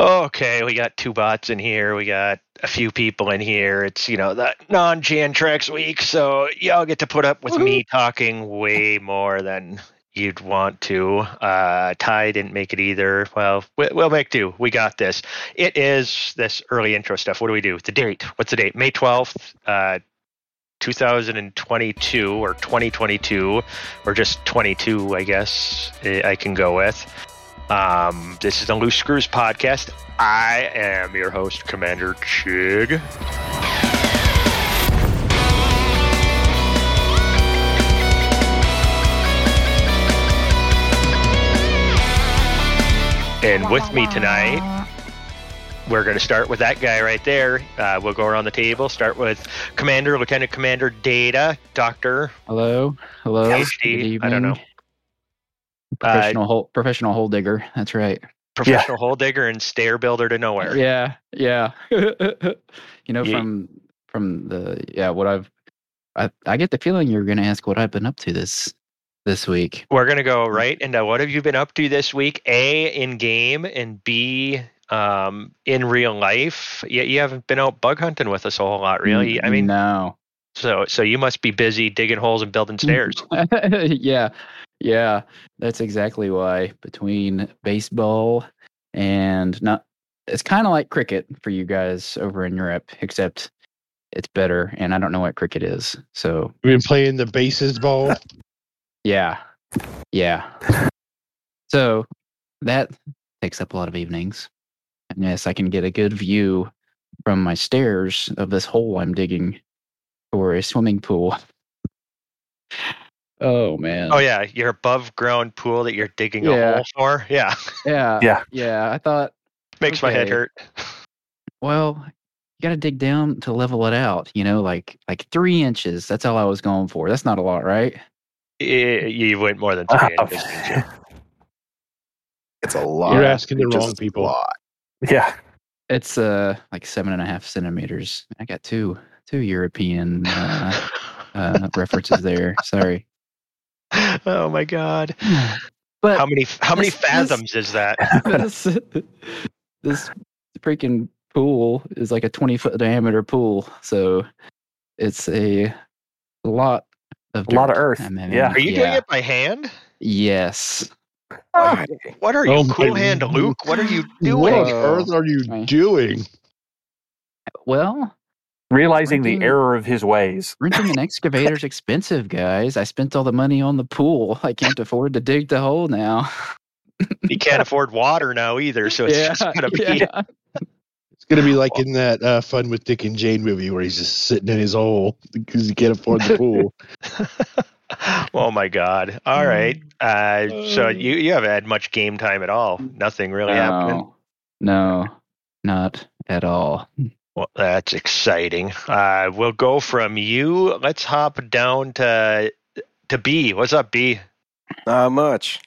Okay, we got two bots in here. We got a few people in here. It's you know the non-Jan Trex week, so y'all get to put up with me talking way more than you'd want to. Uh, Ty didn't make it either. Well, we- we'll make do. We got this. It is this early intro stuff. What do we do? The date. What's the date? May twelfth. Uh, 2022 or 2022 or just 22 i guess i can go with um, this is the Loose Screws podcast. I am your host, Commander Chig. And with me tonight, we're going to start with that guy right there. Uh, we'll go around the table. Start with Commander, Lieutenant Commander Data, Doctor. Hello, hello. PhD, I don't know. Evening. Professional hole, professional hole digger. That's right. Professional hole digger and stair builder to nowhere. Yeah, yeah. you know, Ye- from from the yeah, what I've I I get the feeling you're going to ask what I've been up to this this week. We're gonna go right into what have you been up to this week? A in game and B um, in real life. You, you haven't been out bug hunting with us a whole lot, really. I mean, no. so so you must be busy digging holes and building stairs. yeah, yeah. That's exactly why. Between baseball and not, it's kind of like cricket for you guys over in Europe, except it's better. And I don't know what cricket is, so We've been playing the bases ball. Yeah. Yeah. So that takes up a lot of evenings. And yes, I can get a good view from my stairs of this hole I'm digging for a swimming pool. Oh man. Oh yeah, your above ground pool that you're digging a Yeah. hole for. Yeah, Yeah. Yeah. Yeah. I thought, makes my head hurt. well, you gotta dig down to level it out, you know, like like three inches. That's all I was going for. That's not a lot, right? You went more than three inches. It's a lot. You're asking the just wrong a people. lot. yeah. It's uh like seven and a half centimeters. I got two two European uh, uh, references there. Sorry. oh my god. But How many how many this- this- fathoms is that? this, this freaking pool is like a 20 foot diameter pool. So it's a lot of A lot of earth, I'm having- yeah. Are you yeah. doing it by hand? Yes. Why? What are you, Oh cool hand Luke? What are you doing? What on doing? Earth are you doing? Well, Realizing the error of his ways. renting an excavator's expensive, guys. I spent all the money on the pool. I can't afford to dig the hole now. he can't afford water now either, so it's just gonna be. yeah. It's gonna be like in that uh, Fun with Dick and Jane movie where he's just sitting in his hole because he can't afford the pool. oh my god! All right, uh, so Uh. you you haven't had much game time at all. Nothing really happening. No, no, not at all. Well, that's exciting. Uh, we'll go from you. Let's hop down to to B. What's up, B? Not much.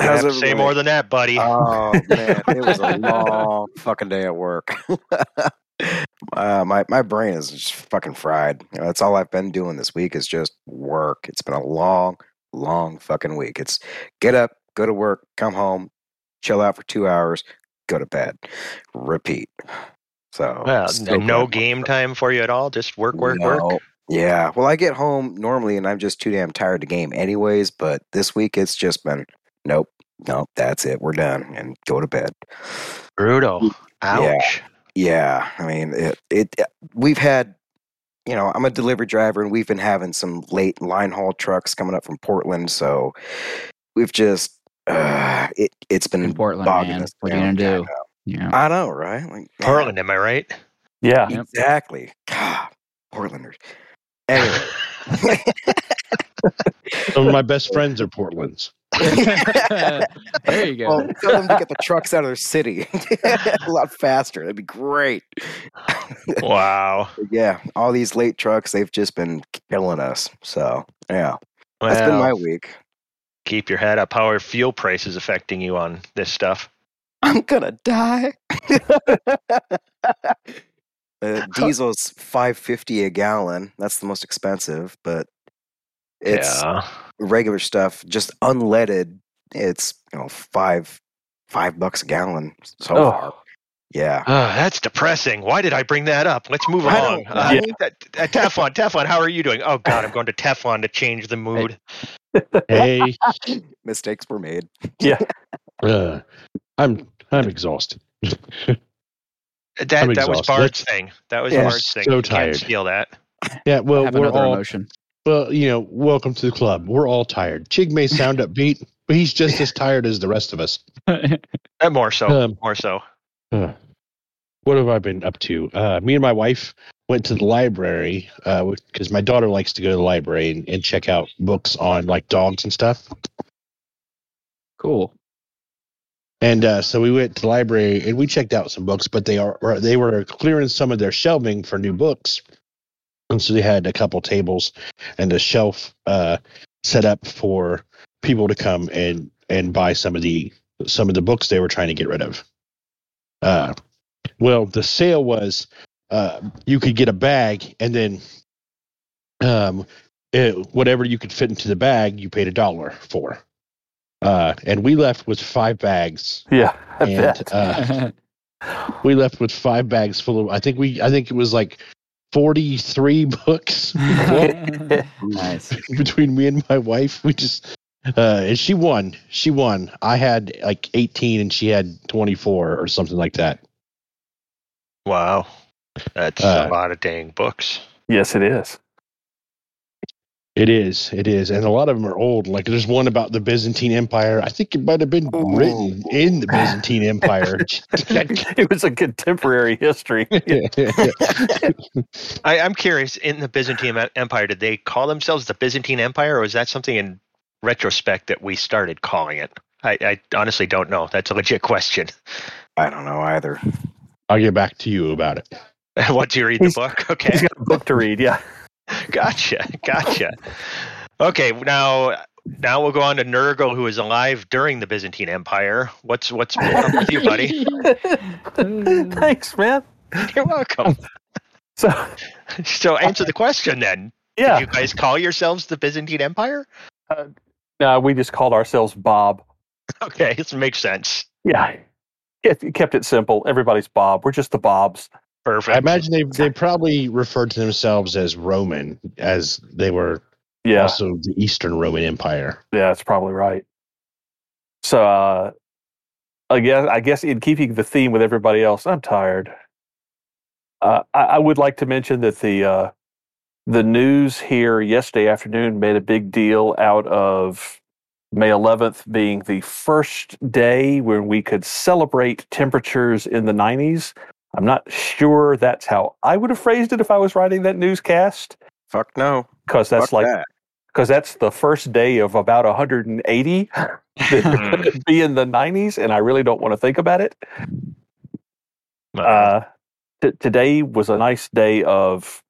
Have How's to say more than that, buddy. Oh man, it was a long fucking day at work. uh, my my brain is just fucking fried. You know, that's all I've been doing this week is just work. It's been a long, long fucking week. It's get up, go to work, come home, chill out for two hours, go to bed, repeat. So well, no going. game time for you at all. Just work, work, work. Yeah. Well, I get home normally and I'm just too damn tired to game anyways, but this week it's just been nope, nope, that's it. We're done and go to bed. Brutal. Ouch. Yeah. I mean, it, it we've had you know, I'm a delivery driver and we've been having some late line haul trucks coming up from Portland, so we've just uh it it's been In Portland, man. What are you gonna do? I know. Yeah. I know, right? Like Portland, am I right? Yeah. Exactly. God, Portlanders. Anyway. Some of my best friends are Portland's. there you go. Well, tell them to get the trucks out of their city a lot faster. That'd be great. wow. yeah, all these late trucks, they've just been killing us. So, yeah, that's been my week. keep your head up. How are fuel prices affecting you on this stuff? I'm gonna die. uh, diesel's five fifty a gallon. That's the most expensive, but it's yeah. regular stuff, just unleaded. It's you know five five bucks a gallon so Oh. far. Yeah. Oh, that's depressing. Why did I bring that up? Let's move along. Uh, uh, Teflon, Teflon, how are you doing? Oh God, I'm going to Teflon to change the mood. Hey, Mistakes were made. Yeah. uh, I'm I'm exhausted. That I'm that was exhausted. Bard's thing. That was Yeah, Bard's thing. so You can't tired. steal that. Yeah, well, Have we're all emotion. well. You know, welcome to the club. We're all tired. Chig may sound upbeat, but he's just as tired as the rest of us. Uh, more so. Um, more so. Uh, what have I been up to? Uh, me and my wife went to the library because my daughter likes to go to the library and, and check out books on like dogs and stuff. cool. And uh, so we went to the library and we checked out some books, but they are they were clearing some of their shelving for new books, and so they had a couple tables and a shelf uh, set up for people to come and and buy some of the some of the books they were trying to get rid of. Uh, well, the sale was uh, you could get a bag and then um, it, whatever you could fit into the bag, you paid a dollar for. Uh, and we left with five bags Yeah. I and bet. uh, we left with five bags full of. I think we. I think it was like forty-three books nice. between me and my wife. We just. Uh, and she won. She won. I had like 18 and she had 24 or something like that. Wow. That's Uh, a lot of dang books. yes, it is. It is. It is. And a lot of them are old. Like there's one about the Byzantine Empire. I think it might have been Ooh. written in the Byzantine Empire. it was a contemporary history. I, I'm curious. In the Byzantine Empire, did they call themselves the Byzantine Empire, or was that something in retrospect that we started calling it? I, I honestly don't know. That's a legit question. I don't know either. I'll get back to you about it. Once you read the book, okay. He's got a book to read. Yeah. Gotcha, gotcha. Okay, now now we'll go on to Nurgle, who is alive during the Byzantine Empire. What's what's up with you, buddy? Thanks, man. You're welcome. So, So answer the question then. yeah. Did you guys call yourselves the Byzantine Empire? Uh, no, we just called ourselves Bob. Okay, this makes sense. Yeah. It kept it simple. Everybody's Bob. We're just the Bobs. Perfect. I imagine they they probably referred to themselves as Roman, as they were Yeah. also the Eastern Roman Empire. Yeah, that's probably right. So, uh, I guess, I guess in keeping the theme with everybody else, I'm tired. Uh, I, I would like to mention that the uh, the news here yesterday afternoon made a big deal out of May 11th being the first day when we could celebrate temperatures in the 90s. I'm not sure that's how I would have phrased it if I was writing that newscast, Fuck no. because that's Fuck like that. because that's the first day of about 180 that could be in the 90s, and I really don't want to think about it. Uh, t- today was a nice day of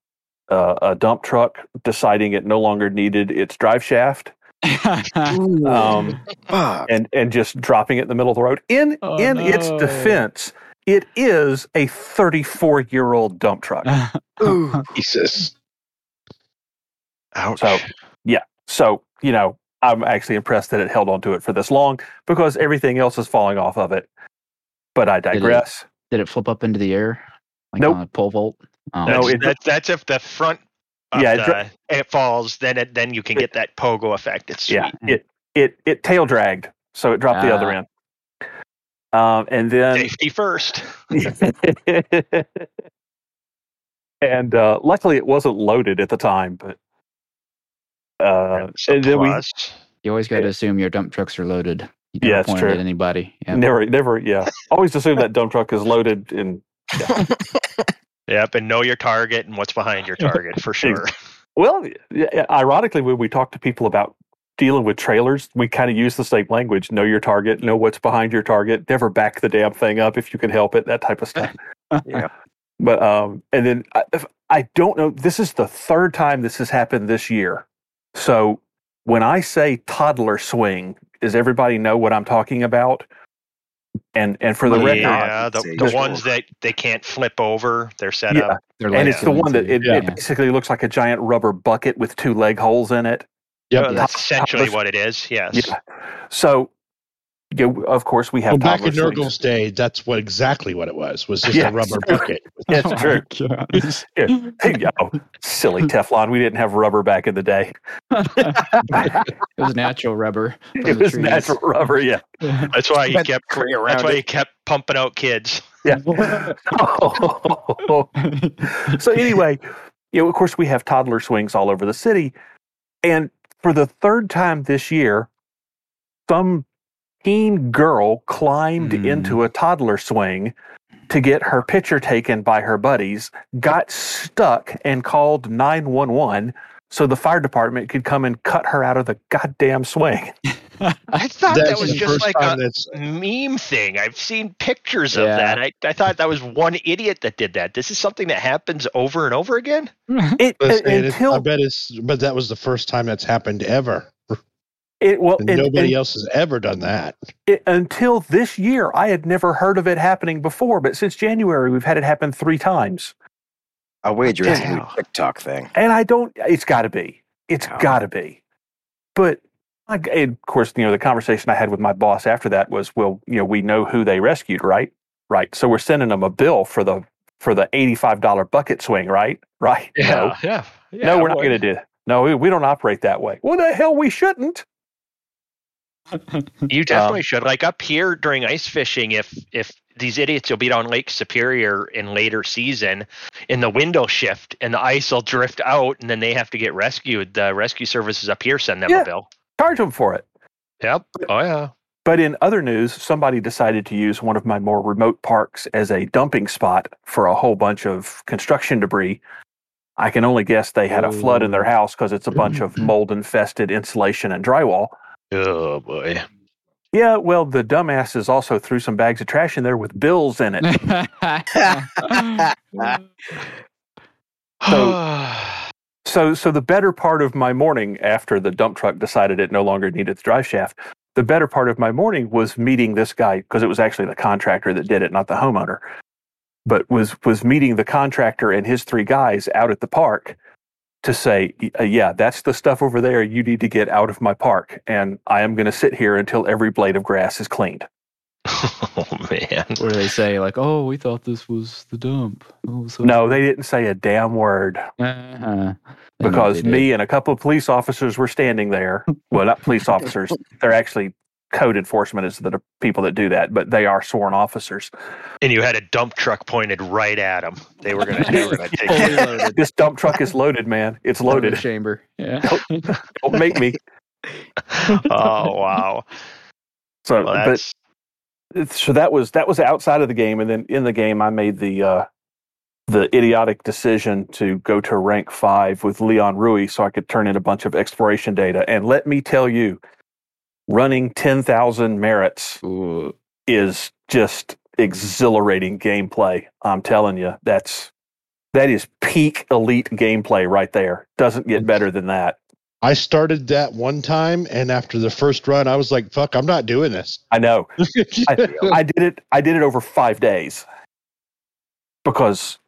uh, a dump truck deciding it no longer needed its drive shaft um, and and just dropping it in the middle of the road. In Oh, in its defense, it is a 34 year old dump truck. Ooh. Jesus. Ouch. So yeah, so you know, I'm actually impressed that it held on to it for this long because everything else is falling off of it. But I digress. Did it flip up into the air? Like Nope. on a pole vault? Oh. that's, no, it- that's, that's if the front of Yeah, it the, dri- it falls, then it then you can get that pogo effect. It's sweet. Yeah, it it it tail dragged, so it dropped the other Ah. end. Um, and then Safety first. and uh, luckily it wasn't loaded at the time, but uh, and then we. You always got to assume your dump trucks are loaded. You never Yeah, it's point true. at anybody. Yeah. never never yeah always assume that dump truck is loaded and Yep, and know your target and what's behind your target for sure. well yeah, yeah, ironically when we talk to people about dealing with trailers we kind of use the same language know your target know what's behind your target never back the damn thing up if you can help it that type of stuff Yeah. but um and then I, I don't know this is the third time this has happened this year so when i say toddler swing does everybody know what i'm talking about and and for the Yeah. record yeah, the, Say the ones that they can't flip over, they're set Yeah. up. They're and it's the one that it, Yeah. it basically looks like a giant rubber bucket with two leg holes in it Yep. Oh, that's essentially what it is. Yes. Yeah. So you know, of course, we have Well, back in toddler swings. Nurgle's day, that's what exactly what it was. Was just Yeah, a rubber true. bucket. That's Oh true. my Yeah. Hey, yo, silly Teflon. We didn't have rubber back in the day. it was natural rubber. It was trees. natural rubber. Yeah. That's why he kept. tree That's why it. he kept pumping out kids. Yeah. so anyway, you know, of course, we have toddler swings all over the city, and for the third time this year, some teen girl climbed Hmm. into a toddler swing to get her picture taken by her buddies, got stuck, and called nine one one. So the fire department could come and cut her out of the goddamn swing. I thought that was just like a that's meme thing. I've seen pictures of Yeah. that. I, I thought that was one idiot that did that. This is something that happens over and over again. It, uh, I until I bet it's, but that was the first time that's happened ever. it well, And and- nobody and- else has ever done that. it, until this year, I had never heard of it happening before, but since January, we've had it happen three times. I wager it's a. TikTok thing. And I don't, it's got to be. It's Yeah. got to be. But I, of course, you know, the conversation I had with my boss after that was, well, you know, we know who they rescued, right? Right. So we're sending them a bill for the for the eighty-five dollar bucket swing, right? Right. No, yeah. no, we're not going to do. it. No, we, we don't operate that way. Well, the hell, we shouldn't. You um, definitely should. Like up here during ice fishing, if if these idiots will be down Lake Superior in later season, in the window shift, and the ice will drift out, and then they have to get rescued. The rescue services up here send them Yeah. a bill. Charge them for it. Yep. Oh yeah. But in other news, somebody decided to use one of my more remote parks as a dumping spot for a whole bunch of construction debris. I can only guess they had a flood in their oh. house because it's a bunch of mold infested insulation and drywall. Oh boy. Yeah, well, the dumbasses also threw some bags of trash in there with bills in it. So- So, so the better part of my morning after the dump truck decided it no longer needed the drive shaft, the better part of my morning was meeting this guy because it was actually the contractor that did it, not the homeowner. But was was meeting the contractor and his three guys out at the park to say, uh, yeah, that's the stuff over there. You need to get out of my park, and I am going to sit here until every blade of grass is cleaned. oh man. what do they say? Like, oh, we thought this was the dump. Oh, so No, they didn't say a damn word. Uh-huh. They know what because me and a couple of police officers were standing there. Well, not police officers; they're actually code enforcement is the people that do that, but they are sworn officers. And you had a dump truck pointed right at them. They were gonna, they were gonna take it. This dump truck is loaded, man. It's Out the loaded. chamber. Yeah. Don't make me. Oh wow. So, Well, but so that was that was outside of the game, and then in the game, I made the uh, the idiotic decision to go to rank five with Li Yong-Rui, so I could turn in a bunch of exploration data. And let me tell you, running ten thousand merits Ooh. is just exhilarating gameplay. I'm telling you, that's that is peak elite gameplay right there. Doesn't get better than that. I started that one time, and after the first run, I was like, "Fuck, I'm not doing this." I know. I did it. I did it over five days because,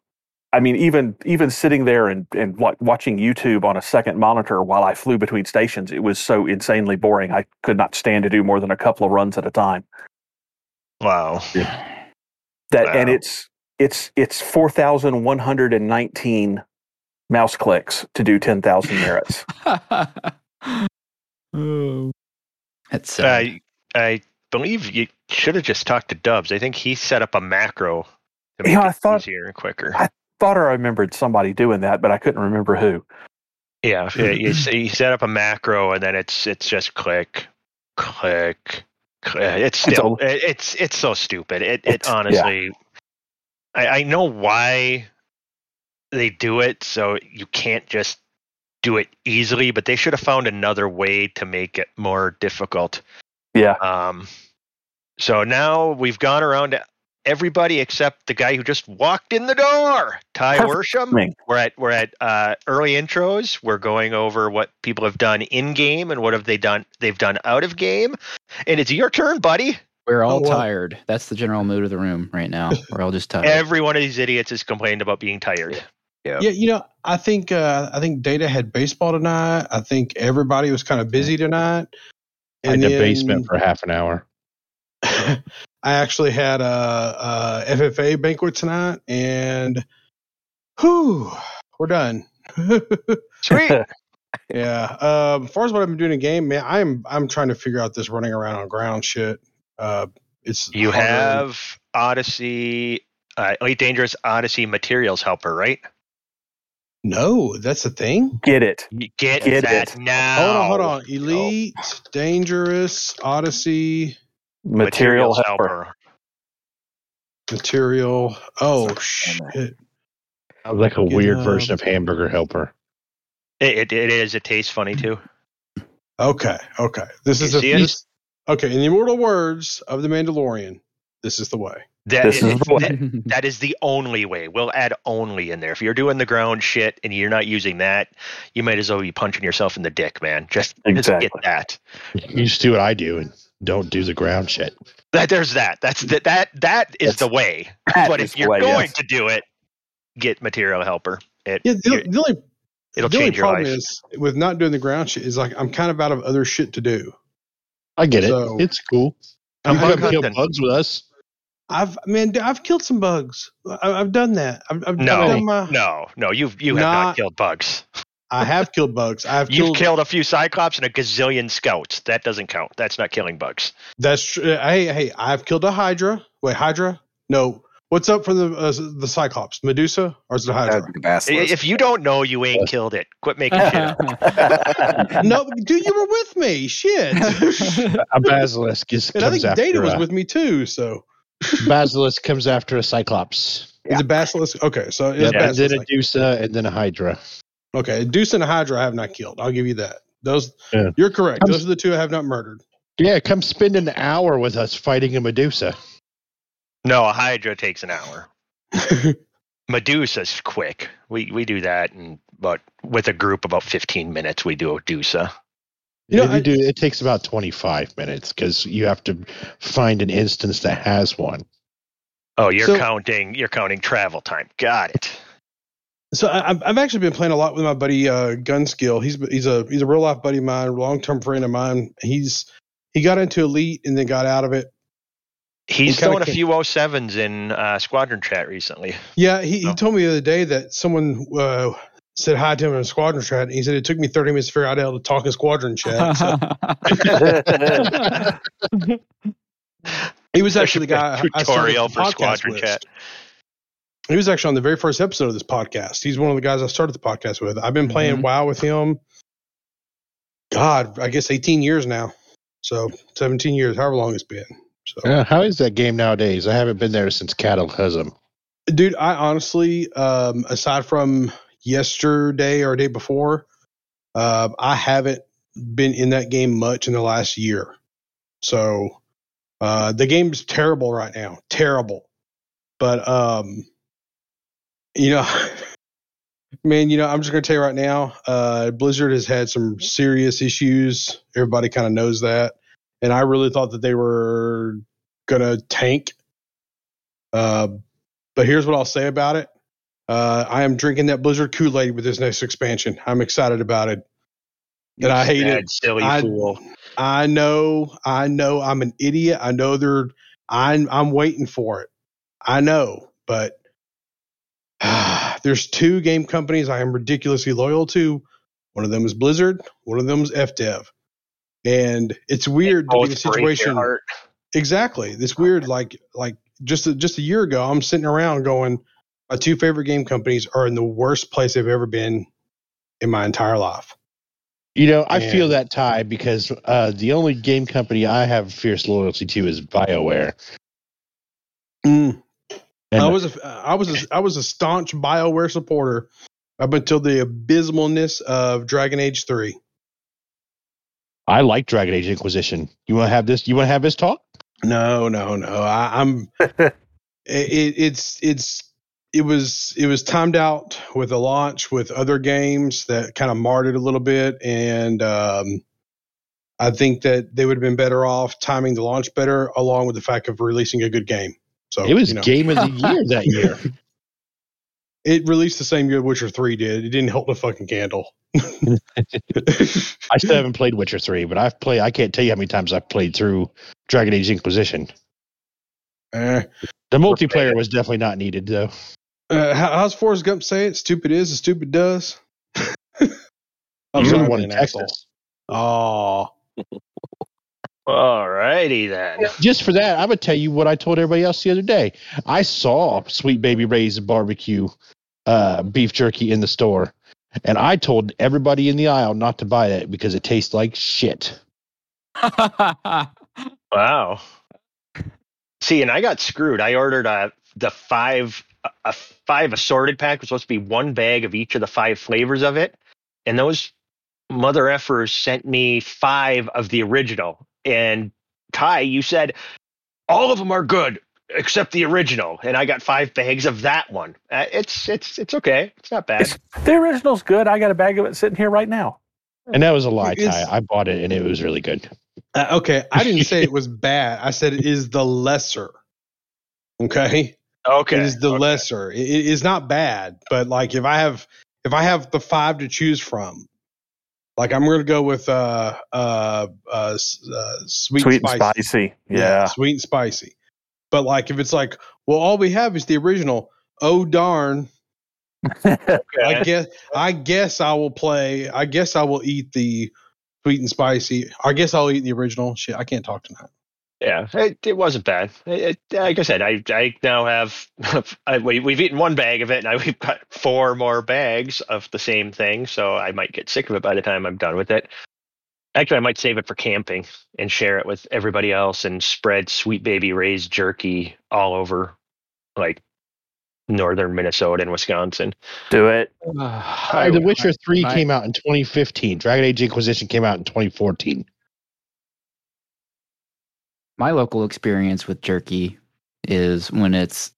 I mean, even even sitting there and and watching YouTube on a second monitor while I flew between stations, it was so insanely boring. I could not stand to do more than a couple of runs at a time. wow. That and it's it's it's four thousand one hundred and nineteen mouse clicks to do ten thousand merits. oh. That's sad. I I believe you should have just talked to Dubs. I think he set up a macro to make Yeah, I it thought- easier and quicker. I- Thought I remembered somebody doing that, but I couldn't remember who. yeah, you, you set up a macro and then it's it's just click, click, click. It's It's still a- it's it's so stupid. It it It's- yeah. honestly, I I know why they do it, so you can't just do it easily, but they should have found another way to make it more difficult. Yeah, Um, so now we've gone around to everybody except the guy who just walked in the door, Ty Perfect Worsham. We're at we're at uh, early intros. We're going over what people have done in game and what have they done they've done out of game. And it's your turn, buddy. We're all Oh, well. tired. That's the general mood of the room right now. We're all just tired. Every one of these idiots has complained about being tired. Yeah. Yeah, you know, I think uh, I think Data had baseball tonight. I think everybody was kind of busy tonight. in the then- basement for half an hour. I actually had a, a FFA banquet tonight, and whew, we're done. Sweet. yeah. Um, as far as what I've been doing in game, man, I'm I'm trying to figure out this running around on ground shit. Uh, it's You harder. have Odyssey, uh, Elite Dangerous Odyssey Materials Helper, right? no, that's the thing. Get it. Get, Get that it. now. Hold on, hold on. Elite, dangerous, Odyssey, Material helper. material. Oh shit. Sounds like a Get, weird version of hamburger helper. It, it, it is. It tastes funny too. Okay, okay. This is a see this, okay. In the immortal words of the Mandalorian, this is the way. That, This is the way. that- that is the only way. We'll add only in there. If you're doing the ground shit and you're not using that, you might as well be punching yourself in the dick, man. Just, just Exactly. get that. You just do what I do and don't do the ground shit. That there's that. That's the, that. That is That's- the way. But if you're way, going yes. to do it, get material helper. It Yeah, the, the only it'll the only change your problem life. is with not doing the ground shit is like I'm kind of out of other shit to do. I get it. It's cool. I'm you bug kill hunting. bugs with us. I've man, I've killed some bugs. I, I've done that. I've, I've, No, I've done my, No, no, you've you have not, Not- killed bugs. I have killed bugs. I've You've killed. killed a few cyclops and a gazillion scouts. That doesn't count. That's not killing bugs. That's true. Uh, hey, hey, I've killed a Hydra. Wait, Hydra? No. What's up for the uh, the Cyclops? Medusa or is it Hydra? The basilisk. If you don't know, you ain't killed it. Quit making shit up. no, dude, you were with me. Shit. A uh, basilisk is, and I think after Data was a, with me too. So basilisk comes after a cyclops. is it Basilisk? Okay, so it's Yep, and then a Basilisk. Dusa and then a Hydra. Okay, Deuce and a Hydra I have not killed. I'll give you that. Those Yeah. you're correct. I'm- Those are the two I have not murdered. Yeah, come spend an hour with us fighting a Medusa. No, a Hydra takes an hour. Medusa's quick. We we do that in but with a group about fifteen minutes. We do a Medusa. You know, If you I- do, it takes about twenty five minutes because you have to find an instance that has one. Oh, you're So- counting. You're counting travel time. Got it. So I, I've- I've actually been playing a lot with my buddy uh, Gunskill. He's he's a he's a real life buddy of mine, long term friend of mine. He's he got into elite and then got out of it. He's kinda throwing a ca- few 07s in uh, Squadron chat recently. Yeah, he, he Oh. told me the other day that someone uh, said hi to him in squadron chat. And he said it took me thirty minutes to figure out how to talk in squadron chat. So he was actually the should be a guy I tutorial the for podcast squadron with. He was actually on the very first episode of this podcast. He's one of the guys I started the podcast with. I've been playing Mhm. WoW with him. God, I guess 18 years now. So 17 years, however long it's been. So, Uh, how is that game nowadays? I haven't been there since Cataclysm. dude, I honestly, um, aside from yesterday or day before, uh, I haven't been in that game much in the last year. So, uh, the game's terrible right now. Terrible. But, um, you know, man, you know, I'm just going to tell you right now, uh, Blizzard has had some serious issues. Everybody kind of knows that. And I really thought that they were going to tank. Uh, but here's what I'll say about it. Uh, I am drinking that Blizzard Kool Aid with this next expansion. I'm excited about it. And I hate it. Silly I- fool. I know, I know I'm an idiot. I know they're I'm I'm waiting for it. I know, but there's two game companies I am ridiculously loyal to. One of them is Blizzard, one of them is FDev. And it's weird to be in a Both break your situation. Exactly. This weird like like just a, just a year ago I'm sitting around going my two favorite game companies are in the worst place they've ever been in my entire life. You know, I feel that tie because uh, the only game company I have fierce loyalty to is BioWare. And I was a, I was a, I was a staunch BioWare supporter up until the abysmalness of Dragon Age 3. I like Dragon Age Inquisition. You want to have this? You want to have this talk? No, no, no. I, I'm it, it's it's it was it was timed out with a launch with other games that kind of marred it a little bit and um I think that they would have been better off timing the launch better along with the fact of releasing a good game. So it was you know, Game of the Year that year. it released the same year Witcher 3 did. It didn't help the fucking candle. I still haven't played Witcher three, but I've played. I can't tell you how many times I've played through Dragon Age Inquisition. Eh. The multiplayer was definitely not needed though. Uh, how, how's Forrest Gump say it? Stupid is as stupid does. I'm You're sorry, the one in being an asshole. Texas. Oh, All righty then. Just for that, I'm gonna tell you what I told everybody else the other day. I saw Sweet Baby Ray's barbecue uh, beef jerky in the store, and I told everybody in the aisle not to buy that because it tastes like shit. Wow. See, and I got screwed. I ordered a the five a five assorted pack was supposed to be one bag of each of the five flavors of it, and those mother effers sent me five of the original. And Ty, you said all of them are good except the original, and I got five bags of that one. Uh, it's it's it's okay. It's not bad. It's, the original's good. I got a bag of it sitting here right now. And that was a lie, It's- Ty. I bought it and it was really good. Uh, okay. I didn't say it was bad. I said it is the lesser. Okay. Okay, It is the okay. lesser. It, it is not bad, but like if I have if I have the five to choose from, like I'm going to go with uh uh uh, uh sweet, Sweet and and spicy. spicy. Yeah. sweet and spicy. But like if it's like, well, all we have is the original. Oh darn! I guess I guess I will play. I guess I will eat the sweet and spicy. I guess I'll eat the original. Shit, I can't talk tonight. Yeah, it, it wasn't bad. It, it- like I said, I I now have I, we, we've eaten one bag of it, and I, we've got four more bags of the same thing. So I might get sick of it by the time I'm done with it. Actually, I might save it for camping and share it with everybody else, and spread Sweet Baby Ray's jerky all over, like northern Minnesota and Wisconsin. Do it. Uh, the Witcher 3 I- came out in 2015. Dragon Age Inquisition came out in 2014. My local experience with jerky is when it's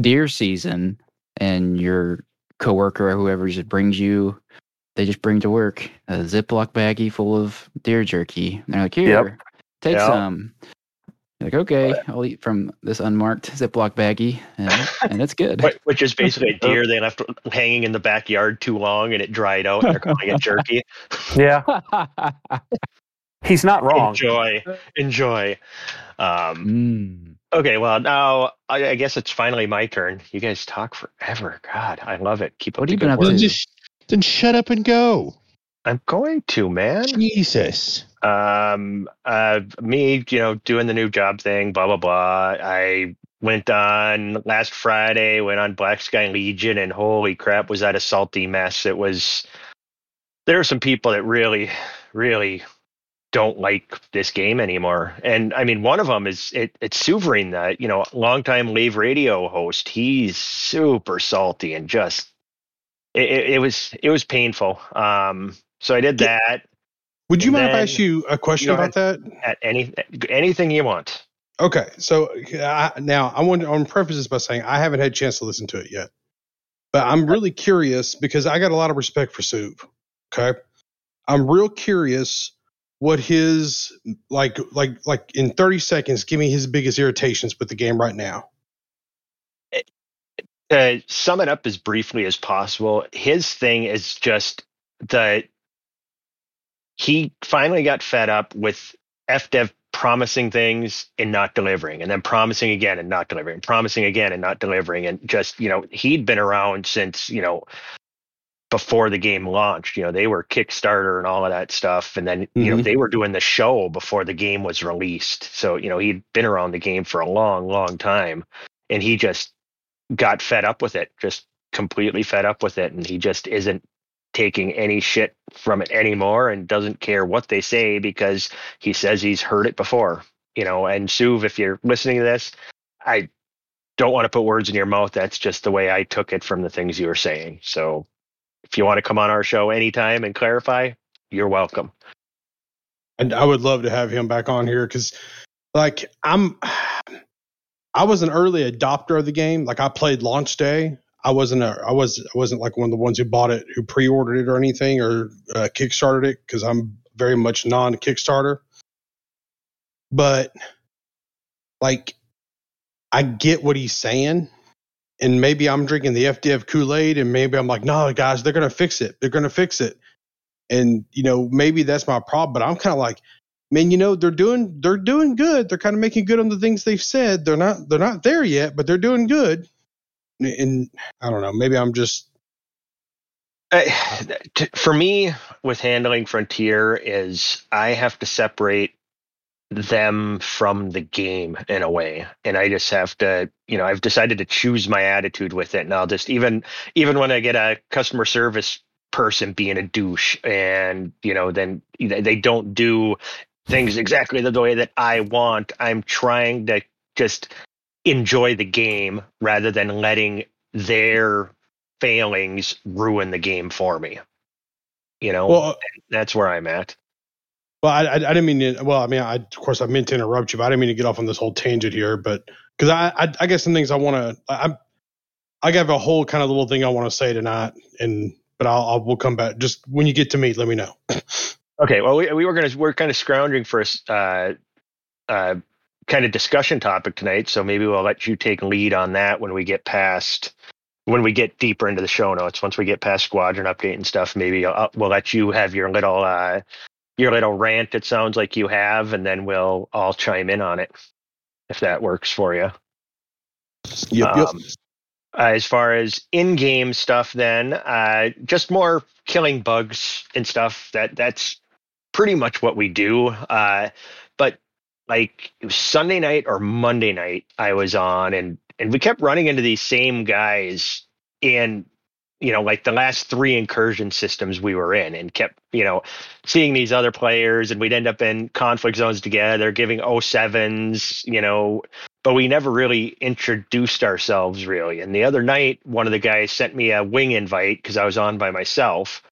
deer season and your coworker or whoever just brings you they just bring to work a ziploc baggie full of deer jerky and they're like here take Yep. some like okay i'll eat from this unmarked ziploc baggie and, and it's good Which is basically a deer they left hanging in the backyard too long, and it dried out. And they're calling it jerky. Yeah. He's not wrong. Enjoy, enjoy. Um, Mm. okay, well now I, I guess it's finally my turn. You guys talk forever. God, I love it. Keep up What the have you been good up work. Then to? just then shut up and go. I'm going to man. Jesus. Um, uh, me, you know, doing the new job thing. Blah blah blah. I went on last Friday. Went on Black Sky Legion, and holy crap, was that a salty mess? It was. There are some people that really, really don't like this game anymore. And I mean, one of them is it, it's Sovereign, that you know, longtime Lave Radio host. He's super salty and just it, it, was it was painful. Um, so I did that Would you mind if I ask you a question Go about that? at any anything you want. Okay, so I, now I want I want to preface this by saying I haven't had a chance to listen to it yet, but I'm really curious because I got a lot of respect for Soup. Okay, I'm real curious what his like like like in 30 seconds. Give me his biggest irritations with the game right now. To sum it up as briefly as possible, his thing is just that he finally got fed up with FDev promising things and not delivering, and then promising again and not delivering, promising again and not delivering, and just you know he'd been around since you know before the game launched. You know they were Kickstarter and all of that stuff, and then you know Mhm. they were doing the show before the game was released. So you know he'd been around the game for a long, long time, and he just got fed up with it, just completely fed up with it, and he just isn't taking any shit from it anymore and doesn't care what they say because he says he's heard it before. You know, and Sov, if you're listening to this, I don't want to put words in your mouth. That's just the way I took it from the things you were saying. So if you want to come on our show anytime and clarify, you're welcome. And I would love to have him back on here because, like, I'm, I was an early adopter of the game. Like, I played launch day. I wasn't a, I was, I wasn't like one of the ones who bought it, who pre-ordered it or anything, or uh, kickstarted it because I'm very much non-Kickstarter. But, like, I get what he's saying. And maybe I'm drinking the FDev Kool Aid, and maybe I'm like, no, guys, they're to fix it. They're to fix it. And, you know, maybe that's my problem, but I'm kind of like, man, you know they're doing they're doing good. They're kind of making good on the things they've said. They're not they're not there yet, but they're doing good. And I don't know, maybe I'm just for me with handling frontier is i have to separate them from the game in a way and i just have to you know i've decided to choose my attitude with it and i'll just even even when i get a customer service person being a douche and you know then they don't do things exactly the way that i want i'm trying to just enjoy the game rather than letting their failings ruin the game for me. You know, well. Uh, that's where I'm at. Well, I, I, I didn't mean to. Well, I mean, I, of course, I meant to interrupt you, but I didn't mean to get off on this whole tangent here. But because I, I, I guess some things I want to, I, I have a whole kind of little thing I want to say tonight, and but I'll, I'll we'll come back. Just when you get to me, let me know. okay. Well, we, we were gonna we're kind of scrounging for a uh, uh, kind of discussion topic tonight, so maybe we'll let you take lead on that when we get past when we get deeper into the show notes, once we get past squadron update and stuff, maybe I'll, we'll let you have your little uh, your little rant. It sounds like you have, and then we'll all chime in on it if that works for you. Yep. yep. Um, as far as in-game stuff, then uh, just more killing bugs and stuff. That that's pretty much what we do. Uh, but like Sunday night or Monday night, I was on and and we kept running into these same guys in you know like the last three incursion systems we were in and kept you know seeing these other players and we'd end up in conflict zones together giving 07s you know but we never really introduced ourselves really. And the other night one of the guys sent me a wing invite because i was on by myself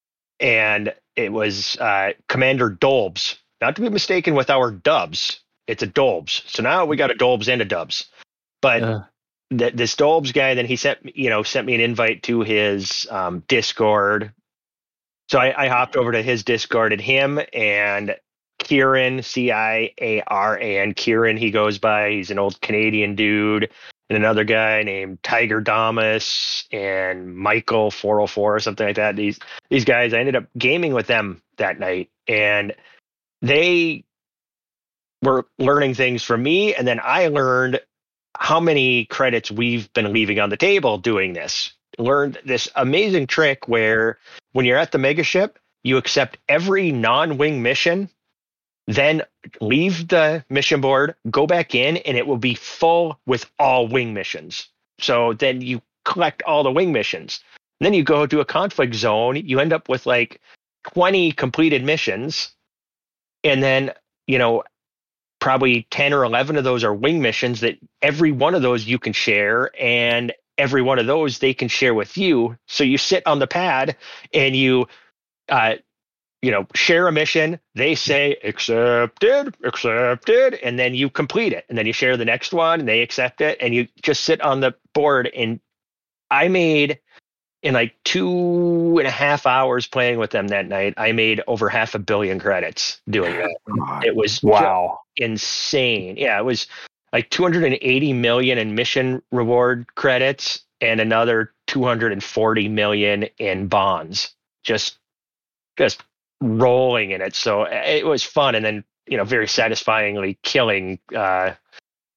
and it was uh, commander dolbs. Not to be mistaken with our dubs it's a dolbs. So now we got a dolbs and a dubs. But that this Dolbs guy, then he sent you know sent me an invite to his um, Discord. So I, I hopped over to his Discord and him and Kieran C I A R A N Kieran he goes by. He's an old Canadian dude. And another guy named Tiger Damas and Michael 404 or something like that. These these guys, I ended up gaming with them that night, and they were learning things from me, and then I learned how many credits we've been leaving on the table doing this. Learned this amazing trick where when you're at the megaship, you accept every non-wing mission, then leave the mission board, go back in, and it will be full with all wing missions. So then you collect all the wing missions. And then you go to a conflict zone, you end up with like 20 completed missions. And then, you know, probably 10 or 11 of those are wing missions that every one of those you can share and every one of those they can share with you. So you sit on the pad and you uh, you know share a mission they say accepted accepted and then you complete it. And then you share the next one and they accept it and you just sit on the board. And i made in like two and a half hours playing with them that night, I made over half a billion credits doing that. It was wow, insane. Yeah, it was like 280 million in mission reward credits and another 240 million in bonds. Just, just rolling in it. So it was fun, and then you know, very satisfyingly killing, uh,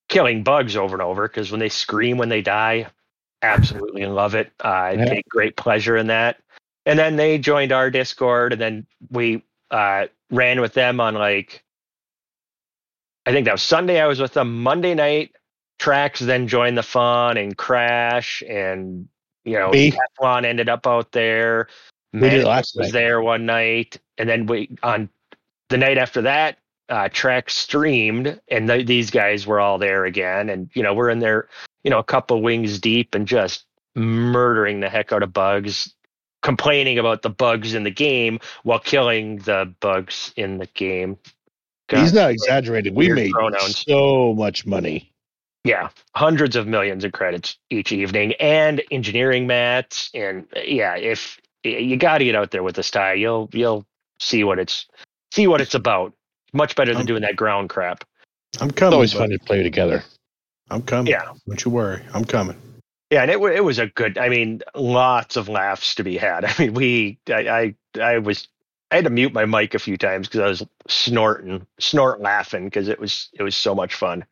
killing bugs over and over because when they scream when they die, absolutely love it. I yeah. take great pleasure in that. And then they joined our Discord, and then we uh, ran with them on like, I think that was Sunday. I was with them Monday night. Tracks then joined the fun and Crash, and you know, Teflon ended up out there. Did was night. there one night, and then we on the night after that, uh, track streamed, and the, these guys were all there again, and you know, we're in there you know, a couple wings deep and just murdering the heck out of bugs, complaining about the bugs in the game while killing the bugs in the game. God, He's not exaggerating. We made pronouns. so much money. Yeah, hundreds of millions of credits each evening, and engineering mats, and yeah, if you got to get out there with the style, you'll you'll see what it's see what it's about. Much better than I'm, doing that ground crap. I'm coming. It's always fun to play together. I'm coming. Yeah. Don't you worry. I'm coming. Yeah, and it it was a good. I mean, lots of laughs to be had. I mean, we I I, I was I had to mute my mic a few times because I was snorting, snort laughing because it was it was so much fun.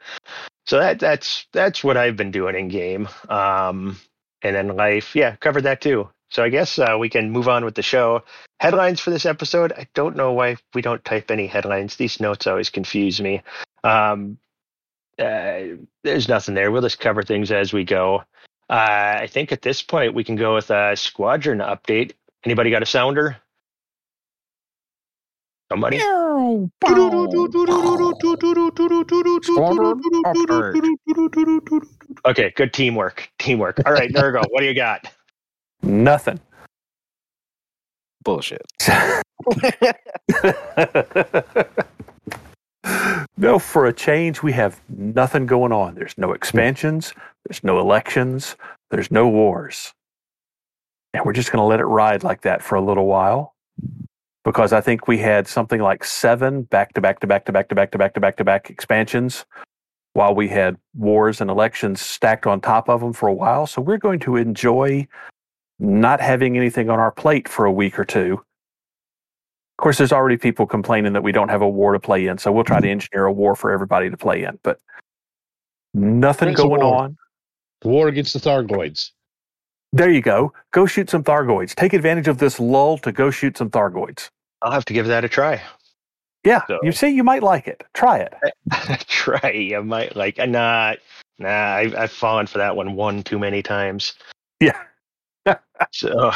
So that that's that's what I've been doing in game. Um, and then life, yeah, covered that too. So I guess uh, we can move on with the show. Headlines for this episode. I don't know why we don't type any headlines. These notes always confuse me. Um, uh, there's nothing there. We'll just cover things as we go. Uh, I think at this point we can go with a squadron update. Anybody got a sounder? Somebody? Okay, good teamwork. Teamwork. All right, Nurgle, what do you got? Nothing. Bullshit. no, for a change, we have nothing going on. There's no expansions, there's no elections, there's no wars. And we're just going to let it ride like that for a little while because I think we had something like seven back to back to back to back to back to back to back to back expansions while we had wars and elections stacked on top of them for a while. So we're going to enjoy not having anything on our plate for a week or two. Of course, there's already people complaining that we don't have a war to play in, so we'll try to engineer a war for everybody to play in. But nothing When's the going war? on. War against the Thargoids. There you go. Go shoot some Thargoids. Take advantage of this lull to go shoot some Thargoids. I'll have to give that a try. Yeah, So- you see, you might like it. Try it. try. I might like. Nah, nah. I, I've fallen for that one one too many times. Yeah. So,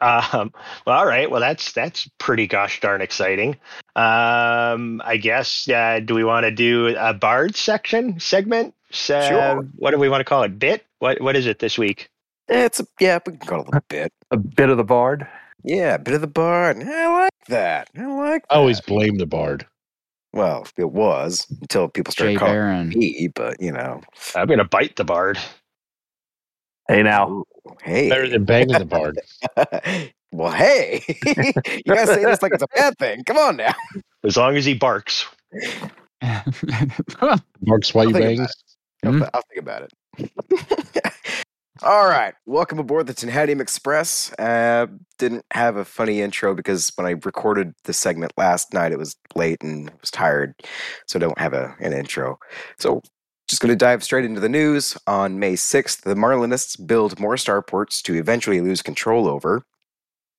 um, well, all right. Well, that's that's pretty gosh darn exciting. Um, I guess. Uh, do we want to do a bard section segment? So, Sure. What do we want to call it? Bit? What What is it this week? it's a, yeah, we can call it a bit. A bit of the bard. Yeah, a bit of the bard. I like that. I like that. I always blame the bard. Well, it was until people started Jay calling Baron. me, but you know. I'm gonna bite the bard. Hey, now. Hey. Better than banging the bard. well, hey. you guys say this like it's a bad thing. Come on now. As long as he barks. Barks while you I'll think bang. about I'll. I'll think about it. All right. Welcome aboard the Tenhadium Express. Uh, didn't have a funny intro because when I recorded the segment last night, it was late and I was tired. So I don't have a, an intro. So just going to dive straight into the news. On May 6th, the Marlinists build more starports to eventually lose control over.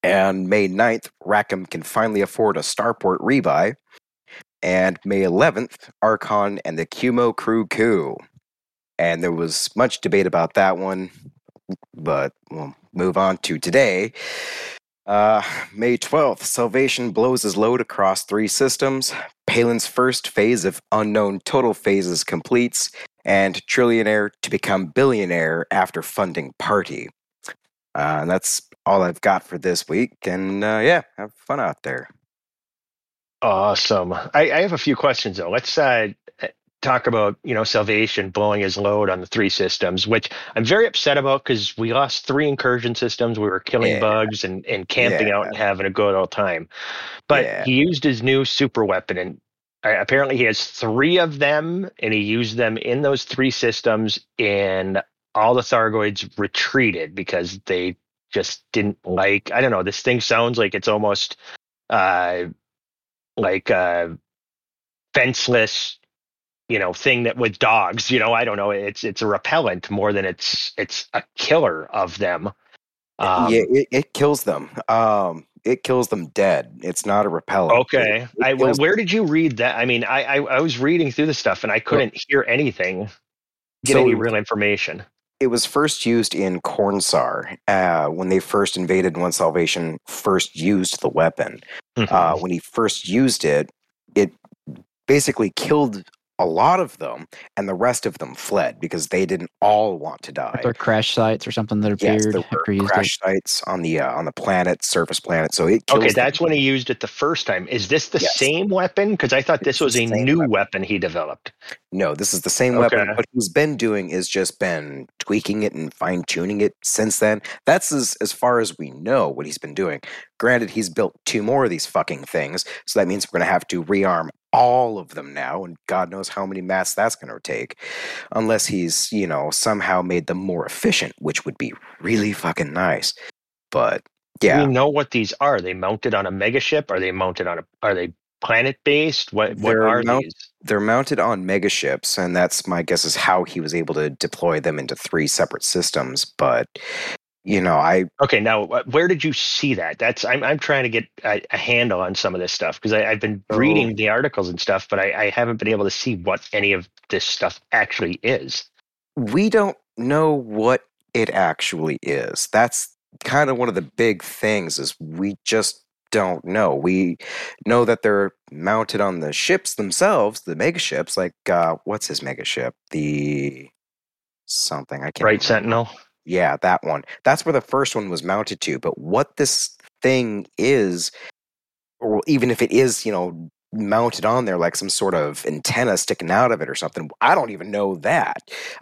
And May 9th, Rackham can finally afford a starport rebuy. And May 11th, Archon and the Kumo crew coup. And there was much debate about that one, but we'll move on to today. Uh, May 12th, Salvation blows his load across three systems. Palin's first phase of unknown total phases completes, and Trillionaire to become billionaire after funding Party. Uh, and that's all I've got for this week. And uh, yeah, have fun out there. Awesome. I, I have a few questions though. Let's uh, talk about you know salvation blowing his load on the three systems, which I'm very upset about because we lost three incursion systems. We were killing Yeah. bugs and, and camping out and having a good old time. But Yeah. he used his new super weapon and apparently he has three of them and he used them in those three systems and all the Thargoids retreated because they just didn't like I don't know this thing sounds like it's almost uh like uh fenceless you know thing that with dogs you know I don't know it's it's a repellent more than it's it's a killer of them um, yeah, it, it kills them. Um, it kills them dead. It's not a repellent. Okay. It- it I, kills where did you read that? I mean, I, I, I was reading through the stuff and I couldn't hear anything, get So any real information. it was first used in Kornsar uh, when they first invaded when Salvation first used the weapon. Mm-hmm. Uh, when he first used it, it basically killed a lot of them, and the rest of them fled because they didn't all want to die. Are there crash sites or something that appeared. Yes, appeared there were he used crash sites on the uh, on the planet, surface planet. So it kills okay, them. that's when he used it the first time. Is this the Yes. same weapon? Because I thought this It's was a new weapon. weapon. he developed. No, this is the same weapon. What he's been doing is just been tweaking it and fine tuning it since then. That's as, as far as we know what he's been doing. Granted, he's built two more of these fucking things, so that means we're going to have to rearm all of them now, and God knows how many mats that's going to take. Unless he's, you know, somehow made them more efficient, which would be really fucking nice. But Do Yeah, we know what these are? Are they mounted on a megaship? Are they mounted on a? Are they planet based? What what They're are mount- these? they're mounted on megaships, and that's my guess is how he was able to deploy them into three separate systems. But you know, I Okay, now uh, where did you see that? That's I'm I'm trying to get a, a handle on some of this stuff because I've been So- reading the articles and stuff, but I, I haven't been able to see what any of this stuff actually is. we don't know what it actually is. That's kind of one of the big things is we just don't know. We know that they're mounted on the ships themselves, the megaships. Like uh, what's his megaship? The something I can't. Right. Sentinel. Yeah, that one. That's where the first one was mounted to. But what this thing is, or even if it is, you know, mounted on there like some sort of antenna sticking out of it or something, I don't even know that.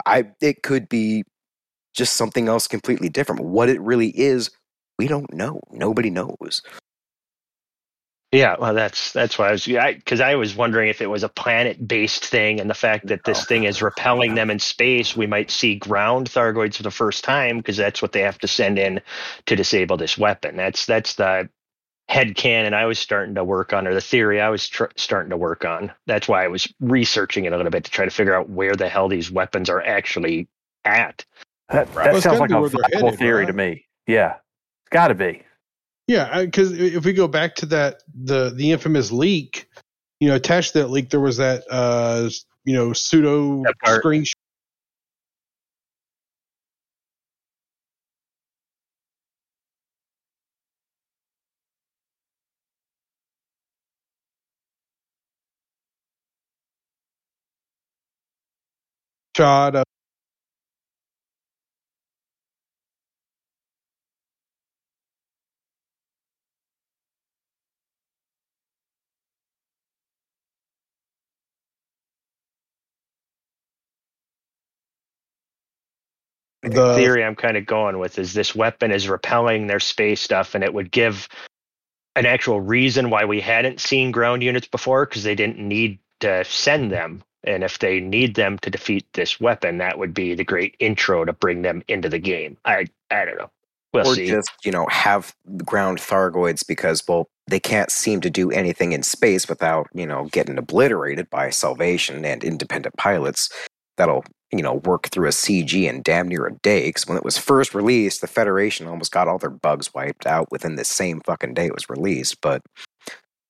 I it could be just something else completely different. What it really is, we don't know. Nobody knows. Yeah, well, that's that's why I was because I, was wondering if it was a planet-based thing, and the fact that this No. thing is repelling them in space, we might see ground Thargoids for the first time because that's what they have to send in to disable this weapon. That's that's the head canon I was starting to work on, or the theory I was tr- starting to work on. That's why I was researching it a little bit to try to figure out where the hell these weapons are actually at. That, that Well, sounds like a where viable headed, theory right? to me. Yeah, it's got to be. Yeah, because if we go back to that the the infamous leak, you know, attached to that leak there was that uh you know pseudo screenshot. Shot of the theory I'm kind of going with is this weapon is repelling their space stuff, and it would give an actual reason why we hadn't seen ground units before because they didn't need to send them. And if they need them to defeat this weapon, that would be the great intro to bring them into the game. I I don't know. We'll or see. just, you know, have ground Thargoids because, well, they can't seem to do anything in space without, you know, getting obliterated by Salvation and independent pilots that'll, you know, work through a CG in damn near a day. Because when it was first released, the Federation almost got all their bugs wiped out within the same fucking day it was released. But,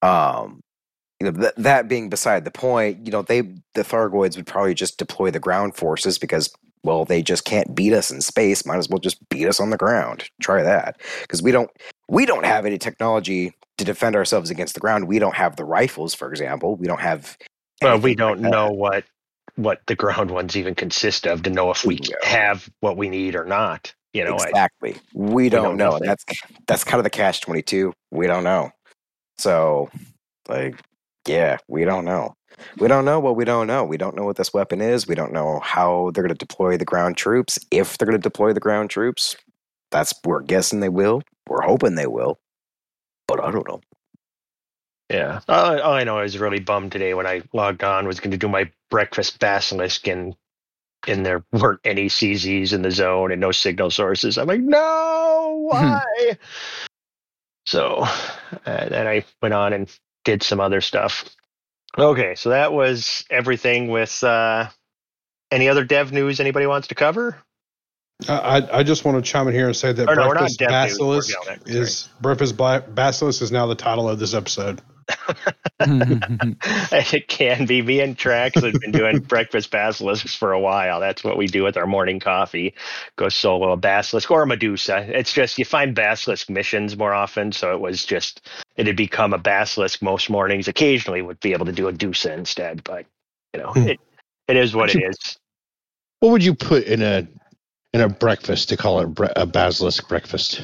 um, you know, th- that being beside the point, you know, they the Thargoids would probably just deploy the ground forces because, well, they just can't beat us in space. Might as well just beat us on the ground. Try that because we don't we don't have any technology to defend ourselves against the ground. We don't have the rifles, for example. We don't have. well, we don't that. know what what the ground ones even consist of to know if we have what we need or not. You know, I, exactly. we don't know know. That's that's kind of the catch twenty two. We don't know. So, like, yeah, we don't know. We don't know what we don't know. We don't know what this weapon is. We don't know how they're going to deploy the ground troops. If they're going to deploy the ground troops, that's we're guessing they will. We're hoping they will, but I don't know. Yeah. All, all I know I was really bummed today when I logged on was going to do my breakfast basilisk and and there weren't any CZs in the zone and no signal sources. I'm like, no, why? so uh, then I went on and did some other stuff. Okay, so that was everything with uh, any other dev news anybody wants to cover? I, I- I just want to chime in here and say that Or no, we're not breakfast dev basilisk going is breakfast basilisk is now the title of this episode. it can be. Me and Trax have been doing breakfast basilisks for a while. That's what we do with our morning coffee. Go solo a basilisk or a Medusa. It's just you find basilisk missions more often, so it was just it had become a basilisk most mornings. Occasionally, would be able to do a Dusa instead, but you know Hmm. it it is what it Actually- is. What would you put in a in a breakfast to call it a basilisk breakfast?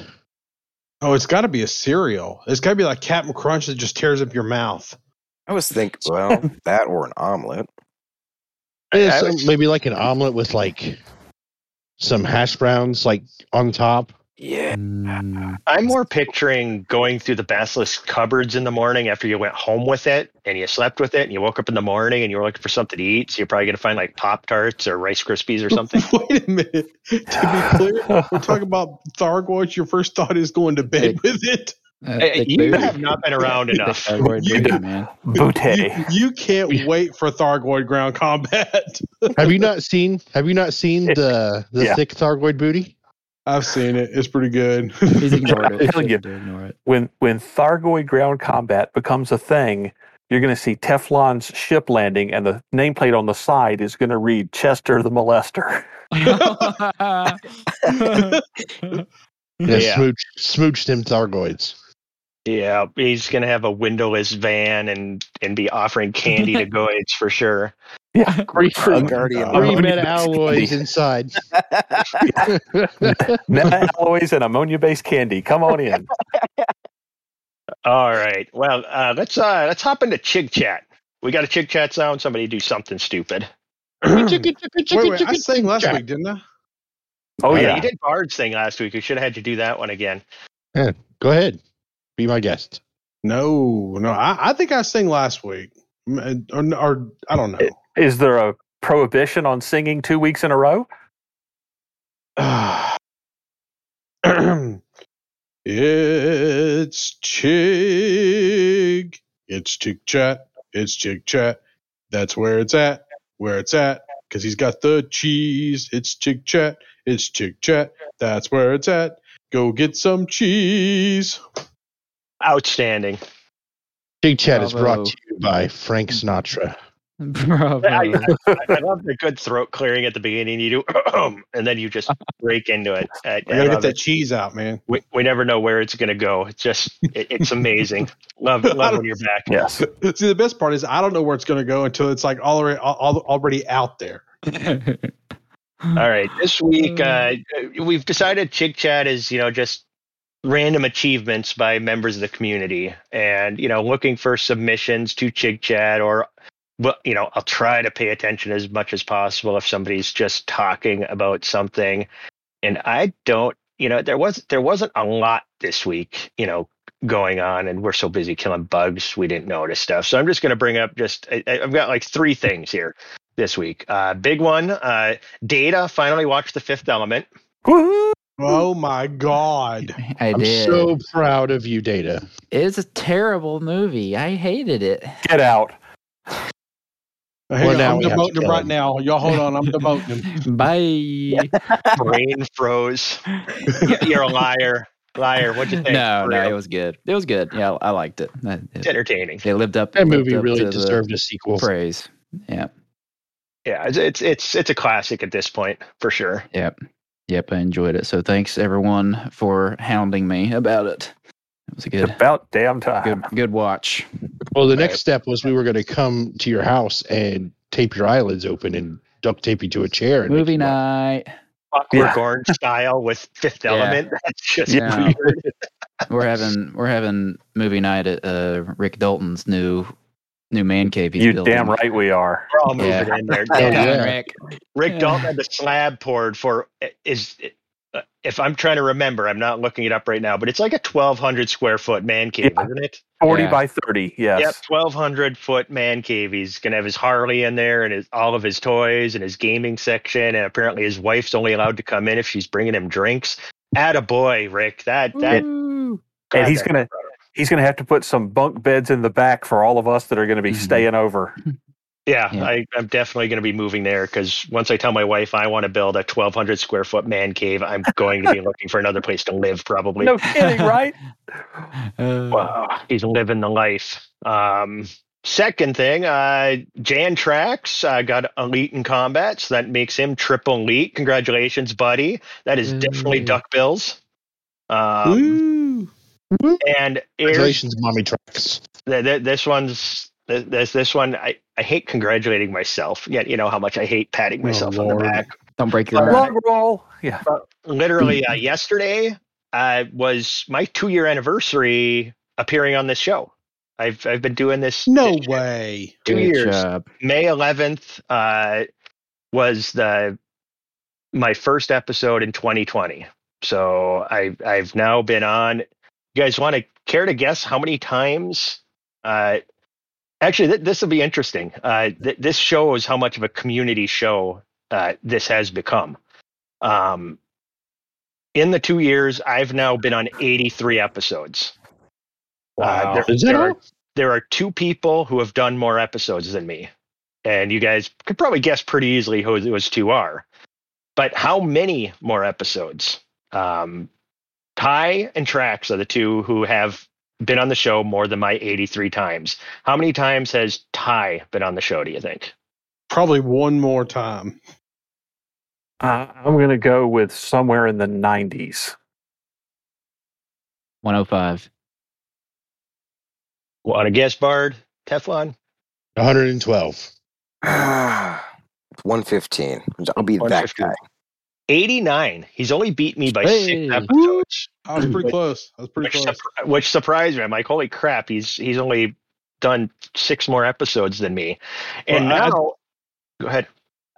Oh, it's got to be a cereal. It's got to be like Captain Crunch that just tears up your mouth. I was thinking, well, that or an omelet. I some- was- maybe like an omelet with like some hash browns like on top, Yeah. Mm, I'm more picturing going through the Basilisk cupboards in the morning after you went home with it and you slept with it and you woke up in the morning and you were looking for something to eat. So you're probably going to find like Pop Tarts or Rice Krispies or something. Wait a minute. To be clear, we're talking about Thargoids. Your first thought is going to bed with it. uh, Hey, you booty. have not been around enough. thyroid You- booty, man. Booty. You, you can't wait for Thargoid ground combat. Have you not seen? Have you not seen the the Yeah. thick Thargoid booty? I've seen it. It's pretty good. He's ignored it. I'm you. ignore it. When when Thargoid ground combat becomes a thing, you're going to see Teflon's ship landing, and the nameplate on the side is going to read Chester the Molester. Yeah, Yeah. smooch smooched him Thargoids. Yeah, he's going to have a windowless van and and be offering candy to goids for sure. Yeah, great A guardian. Three ammonia alloys candy. inside. Meta alloys and ammonia based candy. Come on in. All right. Well, uh, let's uh, let's hop into Chig Chat. We got a Chig Chat sound. Somebody do something stupid. wait, wait, I sang last week, didn't I? Oh Yeah, yeah, you did Bard's thing last week. We should have had you do that one again. Yeah, Go ahead, be my guest. No, no. I, I think I sang last week. Mm, Or, or I don't know. Is there a prohibition on singing two weeks in a row? it's Chig. It's Chig Chat. It's Chig Chat. That's where it's at. Where it's at. Because he's got the cheese. It's Chig Chat. It's Chig Chat. That's where it's at. Go get some cheese. Outstanding. Big Chat is brought to you by Frank Sinatra. Bravo. I, I, I love the good throat clearing at the beginning. You do, and then you just break into it. I, We I gotta get love that it. cheese out, man. We, we never know where it's going to go. It's just, it, it's amazing. love, love when you're back. Yes. See, the best part is I don't know where it's going to go until it's like already al- already out there. All right. This week, uh, we've decided Chig Chat is, you know, just random achievements by members of the community and, you know, looking for submissions to Chig Chat or, well, you know, I'll try to pay attention as much as possible if somebody's just talking about something. And I don't, you know, there was, there wasn't a lot this week, you know, going on and we're so busy killing bugs we didn't notice stuff so i'm just going to bring up just I, i've got like three things here this week uh big one uh data finally watched the fifth element Woohoo! Oh my god! I I'm did. so proud of you, Data. it's a terrible movie. I hated it. Get out. Hang Well, now I'm we have demoting him right him. now. Y'all hold on, I'm demoting him. Bye. brain froze you're a liar liar what'd you think no, no, real? it was good. It was good. Yeah, I liked it. I- it's entertaining They lived up. That lived movie up really to the deserved a sequel. praise. Yeah. yeah it's, it's it's it's a classic at this point for sure Yep. Yep. I enjoyed it. So thanks everyone for hounding me about it. It was a good, About damn time. good, good watch. Well, the Right. next step was we were going to come to your house and tape your eyelids open and duct tape you to a chair. And Movie night. Clockwork Yeah. Orange style with Fifth Yeah. Element. That's just Yeah. weird. We're having we're having movie night at uh, Rick Dalton's new new man cave. He's You building. damn right we are. We're all moving Yeah. in there. Oh, yeah. Rick. Rick Yeah. Dalton had the slab poured for is uh, if I'm trying to remember, I'm not looking it up right now, but it's like a 1,200 square foot man cave, Yeah. isn't it? 40 Yeah. by 30. Yes. Yep, 1,200 foot man cave. He's gonna have his Harley in there and his, all of his toys and his gaming section, and apparently his wife's only allowed to come in if she's bringing him drinks. Atta boy, Rick. That that Woo. And he's gonna he's gonna have to put some bunk beds in the back for all of us that are gonna be Mhm. staying over. Yeah, Yeah. I, I'm definitely going to be moving there because once I tell my wife I want to build a 1,200 square foot man cave, I'm going to be looking for another place to live. Probably. No kidding, right? Uh, Wow, he's living the life. Um, second thing, uh, Jan Trax uh, got elite in combat, so that makes him triple elite. Congratulations, buddy. That is definitely Yay. duck bills. Um, Woo. And Ayers, Congratulations, mommy tracks. th- th- this one's th- this this one. I, I hate congratulating myself. Yet you know how much I hate patting Oh, myself on the back. Don't break your All arm. roll. Yeah. literally uh, yesterday uh, was my two year anniversary appearing on this show. I've I've been doing this No this- way. two Good years. job. May 11th uh, was the my first episode in 2020. So I I've now been on. You guys want to care to guess how many times? Uh, actually, th- this will be interesting. Uh, th- this shows how much of a community show uh, this has become. Um, in the two years, I've now been on 83 episodes. Uh, there, Is there are, there are two people who have done more episodes than me. And you guys could probably guess pretty easily who those two are. But how many more episodes? Um, Ty and Trax are the two who have been on the show more than my 83 times. How many times has Ty been on the show, do you think? Probably one more time. Uh, I'm going to go with somewhere in the 90s. 105. Want to guess, Bard? Teflon? 112. 115. I'll be that guy. 89. He's only beat me by Hey. six episodes. I was pretty close. I was pretty which, close. surp- which surprised me. I'm like, holy crap, he's he's only done six more episodes than me. And Well, I- now, go ahead.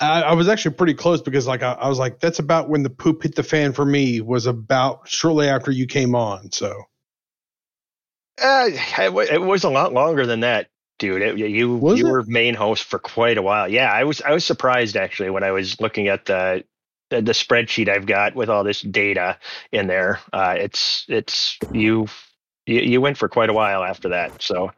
I, I was actually pretty close because like I, I was like, that's about when the poop hit the fan for me was about shortly after you came on. So Uh, it it was a lot longer than that, dude. It, you Was you it? were main host for quite a while. Yeah, I was I was surprised actually when I was looking at the the, the spreadsheet I've got with all this data in there. Uh, it's it's you. You, you went for quite a while after that, so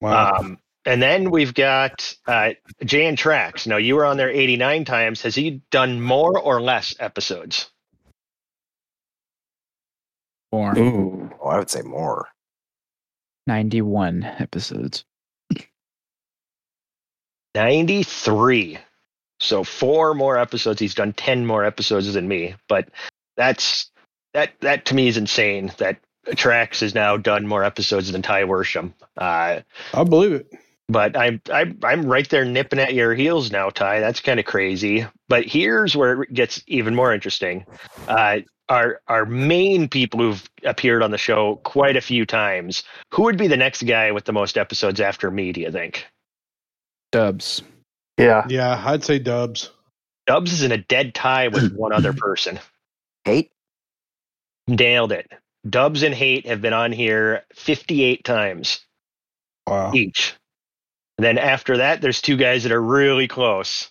wow. Um, and then we've got uh, Jay and Trax. Now you were on there 89 times. Has he done more or less episodes? Four. Ooh. Oh, I would say more. 91 episodes. 93. So four more episodes. He's done 10 more episodes than me. But that's that that to me is insane. That Trax has now done more episodes than Ty Worsham. Uh, I believe it. but I'm I'm I'm right there nipping at your heels now, Ty. That's kind of crazy. But here's where it gets even more interesting. Uh, our our main people who've appeared on the show quite a few times. Who would be the next guy with the most episodes after me? Do you think? Dubs. Yeah. Yeah, I'd say Dubs. Dubs is in a dead tie with one other person. Hate? Nailed it. Dubs and Hate have been on here 58 times Wow. each. And then after that, there's two guys that are really close.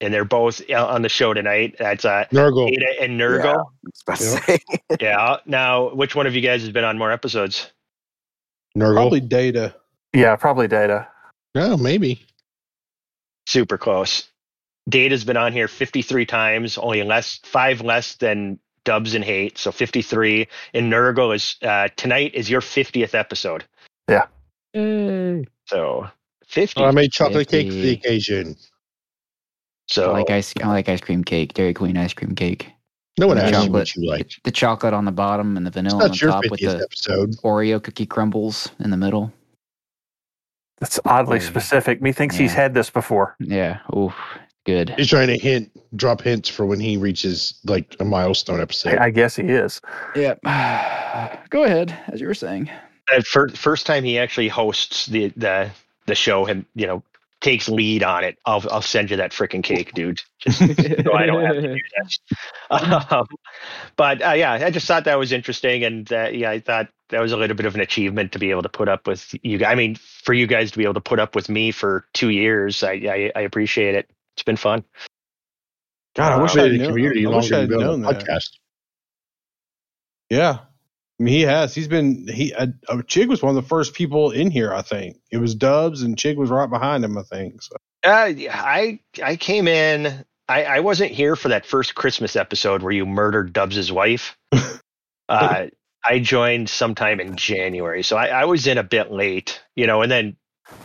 And they're both uh, on the show tonight. That's uh, Nurgle. Ada and Nurgle. I was about to Yep. Yeah. Now, which one of you guys has been on more episodes? Nurgle. Probably Data. Yeah, probably data. No, maybe. Super close. Data's been on here 53 times, only less, five less than Dubs and Hate. So 53. And Nurgle is, uh, tonight is your 50th episode. Yay. So 50. Oh, I made chocolate cake for the occasion. so I like ice. I like ice cream cake. Dairy Queen ice cream cake. No one asked you what you like. The chocolate on the bottom and the vanilla on the your top with the episode. Oreo cookie crumbles in the middle. That's oddly Oh. specific. Methinks he's had this before. Yeah. Oof. Good. He's trying to hint, drop hints for when he reaches like a milestone episode. I I guess he is. Yep. Go ahead, as you were saying. uh, fir- first time he actually hosts the, the, the show and, you know, takes lead on it. I'll, I'll send you that freaking cake, dude. Just so I don't have to do that. Um, but uh, yeah, I just thought that was interesting, and uh, yeah, I thought that was a little bit of an achievement to be able to put up with you. guys. I mean, for you guys to be able to put up with me for two years, I I, I appreciate it. It's been fun. God, I wish Been I in had the community I wish longer I than had been on the that. podcast. Yeah. I mean, he has. He's been, he, uh, uh, Chig was one of the first people in here, I think. It was Dubs and Chig was right behind him, I think. So. Uh, yeah, I I came in. I, I wasn't here for that first Christmas episode where you murdered Dubs' wife. uh, I joined sometime in January, so I, I was in a bit late, you know, and then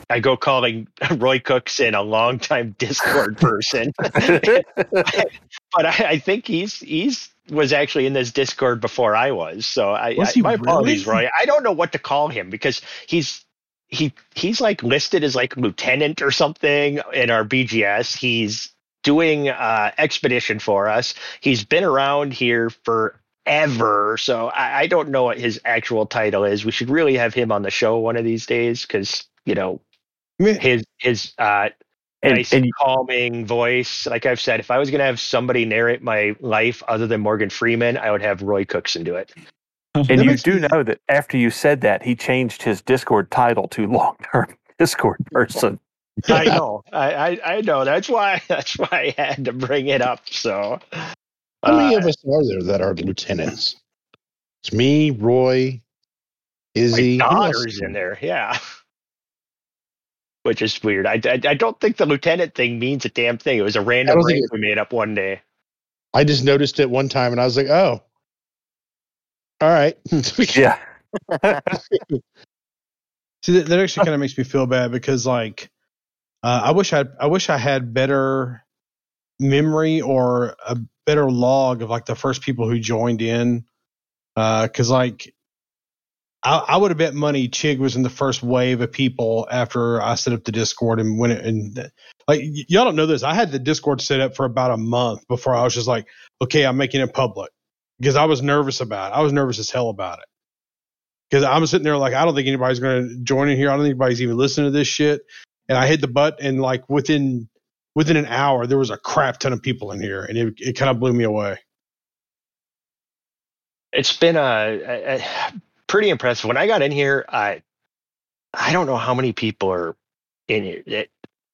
I go calling Roy Cookson a longtime Discord person, but I, I think he's he's was actually in this Discord before I was. So I, Was I my apologies. Roy. I don't know what to call him because he's he he's like listed as like lieutenant or something in our BGS. He's doing uh expedition for us. He's been around here for ever. So I, I don't know what his actual title is. We should really have him on the show one of these days because you know his his uh And, nice, and calming voice. Like I've said, if I was going to have somebody narrate my life other than Morgan Freeman, I would have Roy Cookson do it. and you do know that after you said that, he changed his Discord title to long term Discord person. I know. I, I I know. That's why. That's why I had to bring it up. So. How many uh, of us are there that are lieutenants? It's me, Roy, Izzy. My daughter's in there, yeah. Which is weird. I, I, I don't think the lieutenant thing means a damn thing. It was a random don't rank we made up one day. I just noticed it one time and I was like, oh, all right. Yeah. See, that, that actually kind of makes me feel bad because, like, uh, I wish I I wish I had better memory or a better log of like the first people who joined in. Because, like, I, I would have bet money Chig was in the first wave of people after I set up the Discord and when it and like y- y'all don't know this. I had the Discord set up for about a month before I was just like, okay, I'm making it public because I was nervous about it. I was nervous as hell about it because I'm sitting there like I don't think anybody's going to join in here. I don't think anybody's even listening to this shit. And I hit the button, and like within within an hour, there was a crap ton of people in here, and it it kind of blew me away. It's been a, a, a pretty impressive. When I got in here, I I don't know how many people are in. It-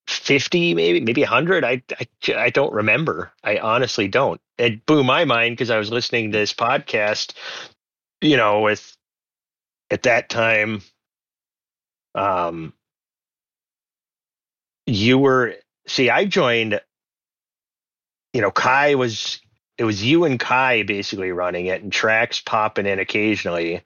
Fifty, maybe, maybe hundred. I, I I don't remember. I honestly don't. It blew my mind because I was listening to this podcast. You know, with at that time, um, you were see. I joined. You know, Kai was it was you and Kai basically running it, and Trax popping in occasionally.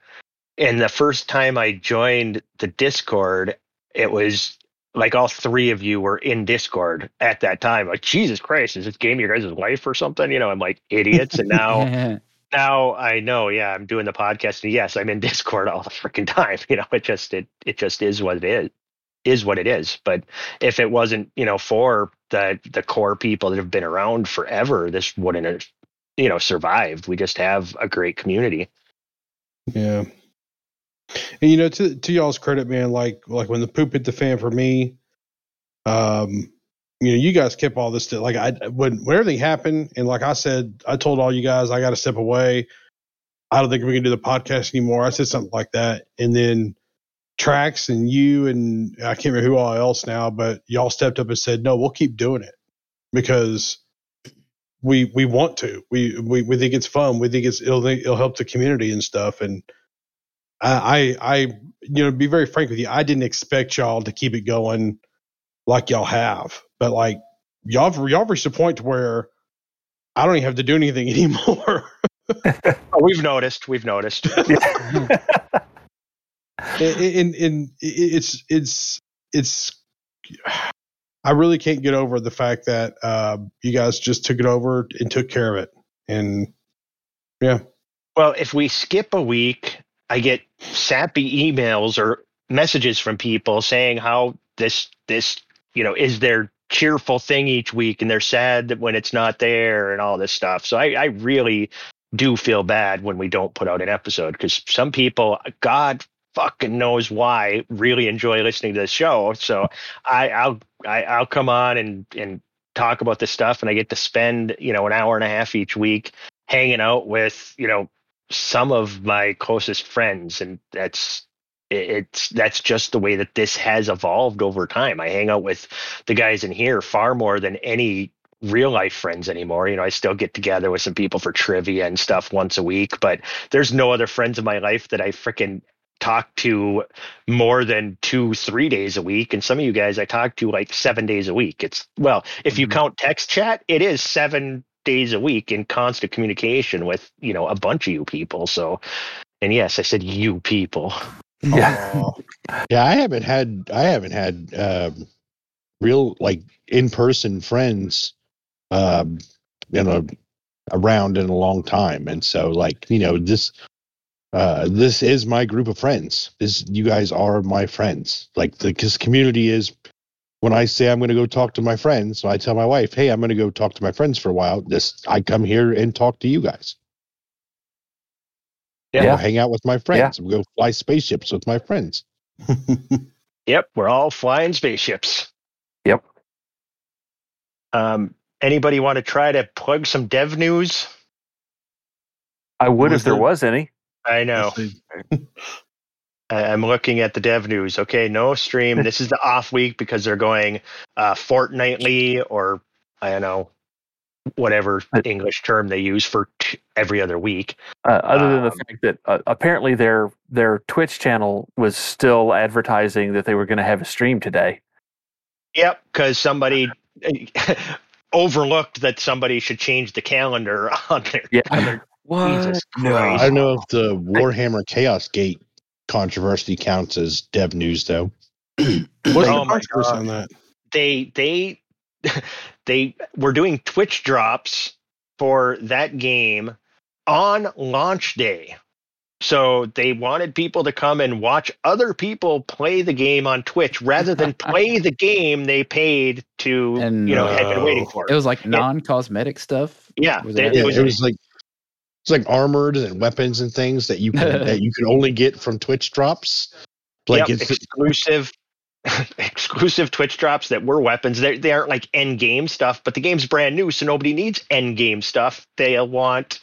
And the first time I joined the Discord, it was like all three of you were in Discord at that time. Like, Jesus Christ, is this game your guys' life or something? You know, I'm like idiots. And now now I know, yeah, I'm doing the podcast and yes, I'm in Discord all the freaking time. You know, it just it it just is what it is is what it is. But if it wasn't, you know, for the the core people that have been around forever, this wouldn't have, you know, survived. We just have a great community. Yeah. And you know, to to y'all's credit, man, like like when the poop hit the fan for me, um, you know, you guys kept all this. Like I when when everything happened, and like I said, I told all you guys I got to step away. I don't think we can do the podcast anymore. I said something like that, and then Trax and you and I can't remember who all else now, but y'all stepped up and said, "No, we'll keep doing it because we we want to. We we we think it's fun. We think it's it'll it'll help the community and stuff." And I, I, you know, be very frank with you, I didn't expect y'all to keep it going like y'all have, but like y'all, y'all reached a point where I don't even have to do anything anymore. Oh, we've noticed. We've noticed. and, and, and it's, it's, it's, I really can't get over the fact that uh, you guys just took it over and took care of it. And yeah, Well, if we skip a week, I get sappy emails or messages from people saying how this this you know is their cheerful thing each week, and they're sad that when it's not there and all this stuff. So I, I really do feel bad when we don't put out an episode because some people, God fucking knows why, really enjoy listening to the show. So I, I'll I, I'll come on and and talk about this stuff, and I get to spend you know an hour and a half each week hanging out with you know some of my closest friends and that's it's that's just the way that this has evolved over time. I hang out with the guys in here far more than any real life friends anymore. You know i still get together with some people for trivia and stuff once a week but there's no other friends in my life that i freaking talk to more than two three days a week and some of you guys i talk to like seven days a week. It's well if you Mhm. count text chat it is seven days a week in constant communication with you know a bunch of you people so and yes i said you people yeah. Yeah, I haven't had I haven't had um, real like in person friends, um, you know, around in a long time, and so like you know this. Uh, this is my group of friends. This, you guys are my friends. Like the this community is. When I say I'm going to go talk to my friends, so I tell my wife, "Hey, I'm going to go talk to my friends for a while." This, I come here and talk to you guys. Yeah. Go hang out with my friends. We'll go fly spaceships with my friends. yep we're all flying spaceships Yep. Um, anybody want to try to plug some dev news? I would Was if there there- was any. I know. I- I'm looking at the dev news. Okay, no stream. this is the off week because they're going uh, fortnightly or I don't know whatever English term they use for t- every other week. Uh, other than the Um, fact that uh, apparently their their Twitch channel was still advertising that they were going to have a stream today. Yep, because somebody overlooked that somebody should change the calendar on their. Yeah. on their Jesus Christ. I don't know if the Warhammer Chaos Gate controversy counts as dev news though. What's Oh my God. on that? they they they were doing Twitch drops for that game on launch day. So they wanted people to come and watch other people play the game on Twitch rather than play the game they paid to And, you know had been waiting uh, for. It was like non-cosmetic stuff. yeah, was they- it- it was- it was like it's like armored and weapons and things that you can that you can only get from Twitch drops. Like yep, it's exclusive exclusive Twitch drops that were weapons. They they aren't like end game stuff, but the game's brand new, so nobody needs end game stuff. They want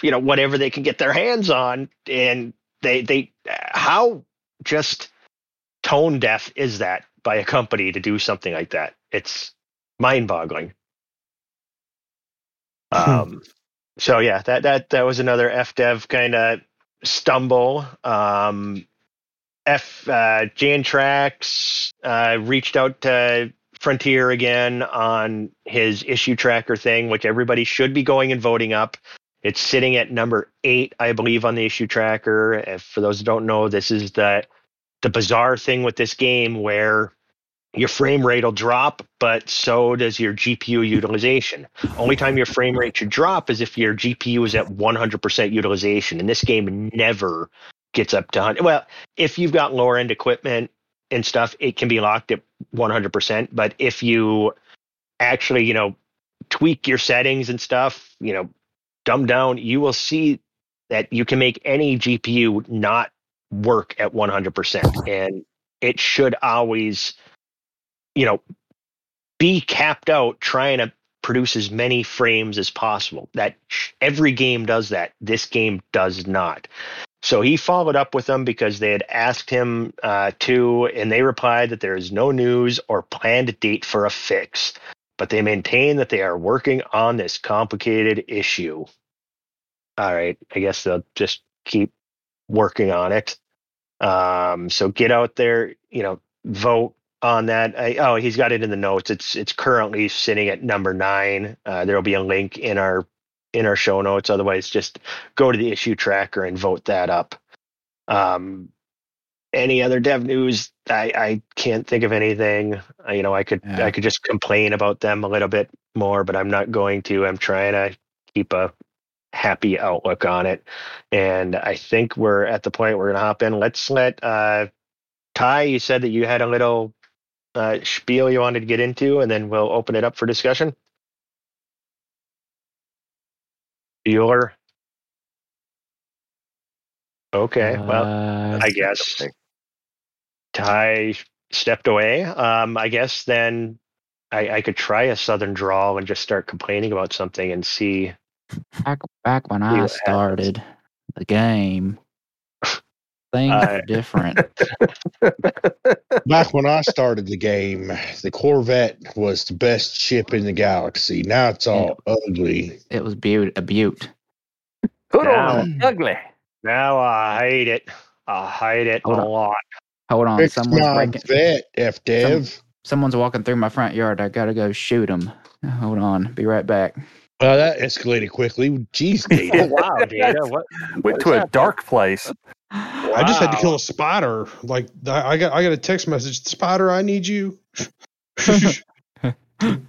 you know whatever they can get their hands on, and they they how just tone deaf is that by a company to do something like that? It's mind boggling. Um. So yeah, that that that was another FDev kind of stumble. Um, F uh, Jantrax uh, reached out to Frontier again on his issue tracker thing, which everybody should be going and voting up. It's sitting at number eight, I believe, on the issue tracker. If, for those who don't know, this is the the bizarre thing with this game where your frame rate will drop, but so does your GPU utilization. Only time your frame rate should drop is if your GPU is at 100% utilization, and this game never gets up to 100. Well, if you've got lower end equipment and stuff, it can be locked at 100%. But if you actually, you know, tweak your settings and stuff, you know, dumb down, you will see that you can make any GPU not work at 100%. And it should always, you know, be capped out trying to produce as many frames as possible. That every game does that. This game does not. So he followed up with them because they had asked him uh, to, and they replied that there is no news or planned date for a fix, but they maintain that they are working on this complicated issue. All right, I guess they'll just keep working on it. Um, so get out there, you know, vote on that. I, oh, he's got it in the notes. It's it's currently sitting at number nine. Uh, there will be a link in our in our show notes. Otherwise, just go to the issue tracker and vote that up. Um, any other dev news? I, I can't think of anything. Uh, you know, I could Yeah. I could just complain about them a little bit more, but I'm not going to. I'm trying to keep a happy outlook on it, and I think we're at the point we're gonna hop in. Let's let uh, Ty. You said that you had a little uh, spiel you wanted to get into, and then we'll open it up for discussion. Bueller. Okay, well, Uh, I guess Ty stepped away. Um, I guess then I, I could try a southern drawl and just start complaining about something and see. back back when I happens. started the game, things Uh, were different. Back when I started the game, the Corvette was the best ship in the galaxy. Now it's all ugly. It was beaut a beaut. Put Now- on ugly. Now I hate it. I hate it Hold a on. lot. Hold on, Fix someone's my breaking. vet, F Dev. Someone's walking through my front yard. I gotta go shoot him. Hold on, be right back. Well, that escalated quickly. Jeez, Oh wow, Data! What? Went what to a that? dark place. I just had to kill a spider. Like I I got I got a text message. Spider, I need you. We did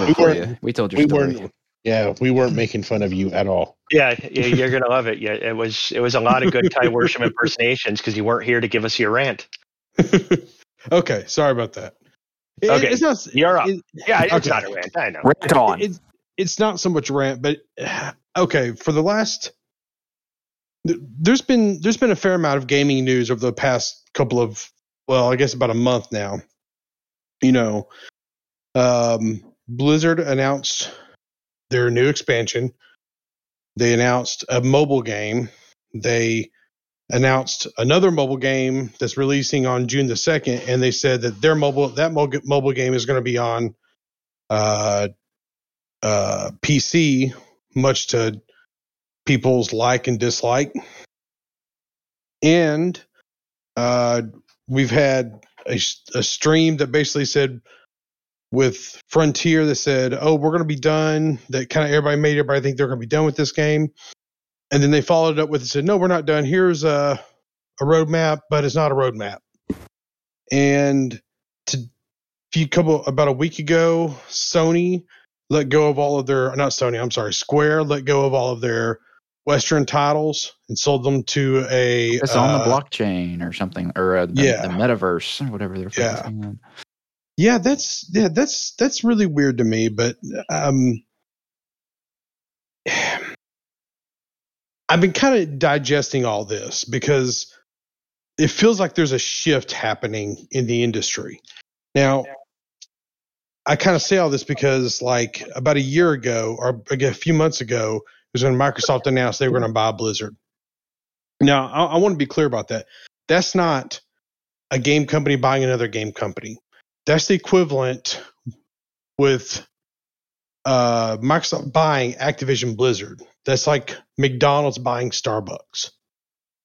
We it you. We told your we story. weren't. Yeah, we weren't making fun of you at all. Yeah, yeah, you're gonna love it. Yeah, it was it was a lot of good Ty Worsham impersonations because you weren't here to give us your rant. okay, sorry about that. It- Okay, it's not. you're up. it- Yeah, it's Okay. not a rant. I know. Rant on. It's it's not so much rant, but okay. For the last, there's been there's been a fair amount of gaming news over the past couple of well, I guess about a month now. You know, Um, Blizzard announced their new expansion. They announced a mobile game. They announced another mobile game that's releasing on June the second, and they said that their mobile that mobile mobile game is going to be on uh, uh, PC, much to people's like and dislike. And uh, we've had a, a stream that basically said with Frontier that said, "Oh, we're going to be done." That kind of everybody made everybody think they're going to be done with this game, and then they followed it up with and said, "No, we're not done. Here's a a roadmap, but it's not a roadmap." And to few couple about a week ago, Sony let go of all of their not Sony, I'm sorry, Square let go of all of their Western titles and sold them to a. It's on the uh, blockchain or something, or uh, the, yeah. the metaverse, or whatever they're Yeah. on. Yeah, that's yeah, that's that's really weird to me, but um I've been kind of digesting all this because it feels like there's a shift happening in the industry. Now, I kind of say all this because like about a year ago or a few months ago was when Microsoft announced they were going to buy Blizzard. Now, I, I want to be clear about that. That's not a game company buying another game company. That's the equivalent with uh, Microsoft buying Activision Blizzard. That's like McDonald's buying Starbucks.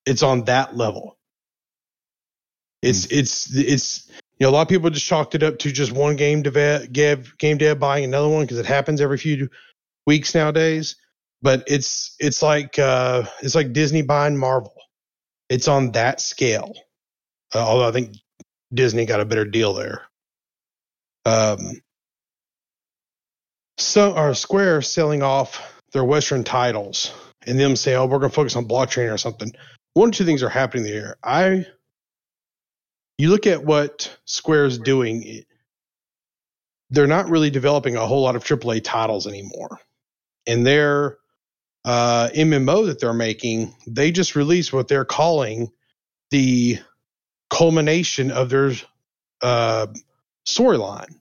It's on that level. It's it's it's you know a lot of people just chalked it up to just one game dev, game, game dev buying another one because it happens every few weeks nowadays. But it's it's like uh, it's like Disney buying Marvel. It's on that scale. Uh, although I think Disney got a better deal there. Um, so our Square selling off their Western titles and them say, "Oh, we're going to focus on blockchain or something." One or two things are happening there. I, you look at what Square's doing, they're not really developing a whole lot of AAA titles anymore, and their uh, MMO that they're making, they just released what they're calling the culmination of their uh, storyline.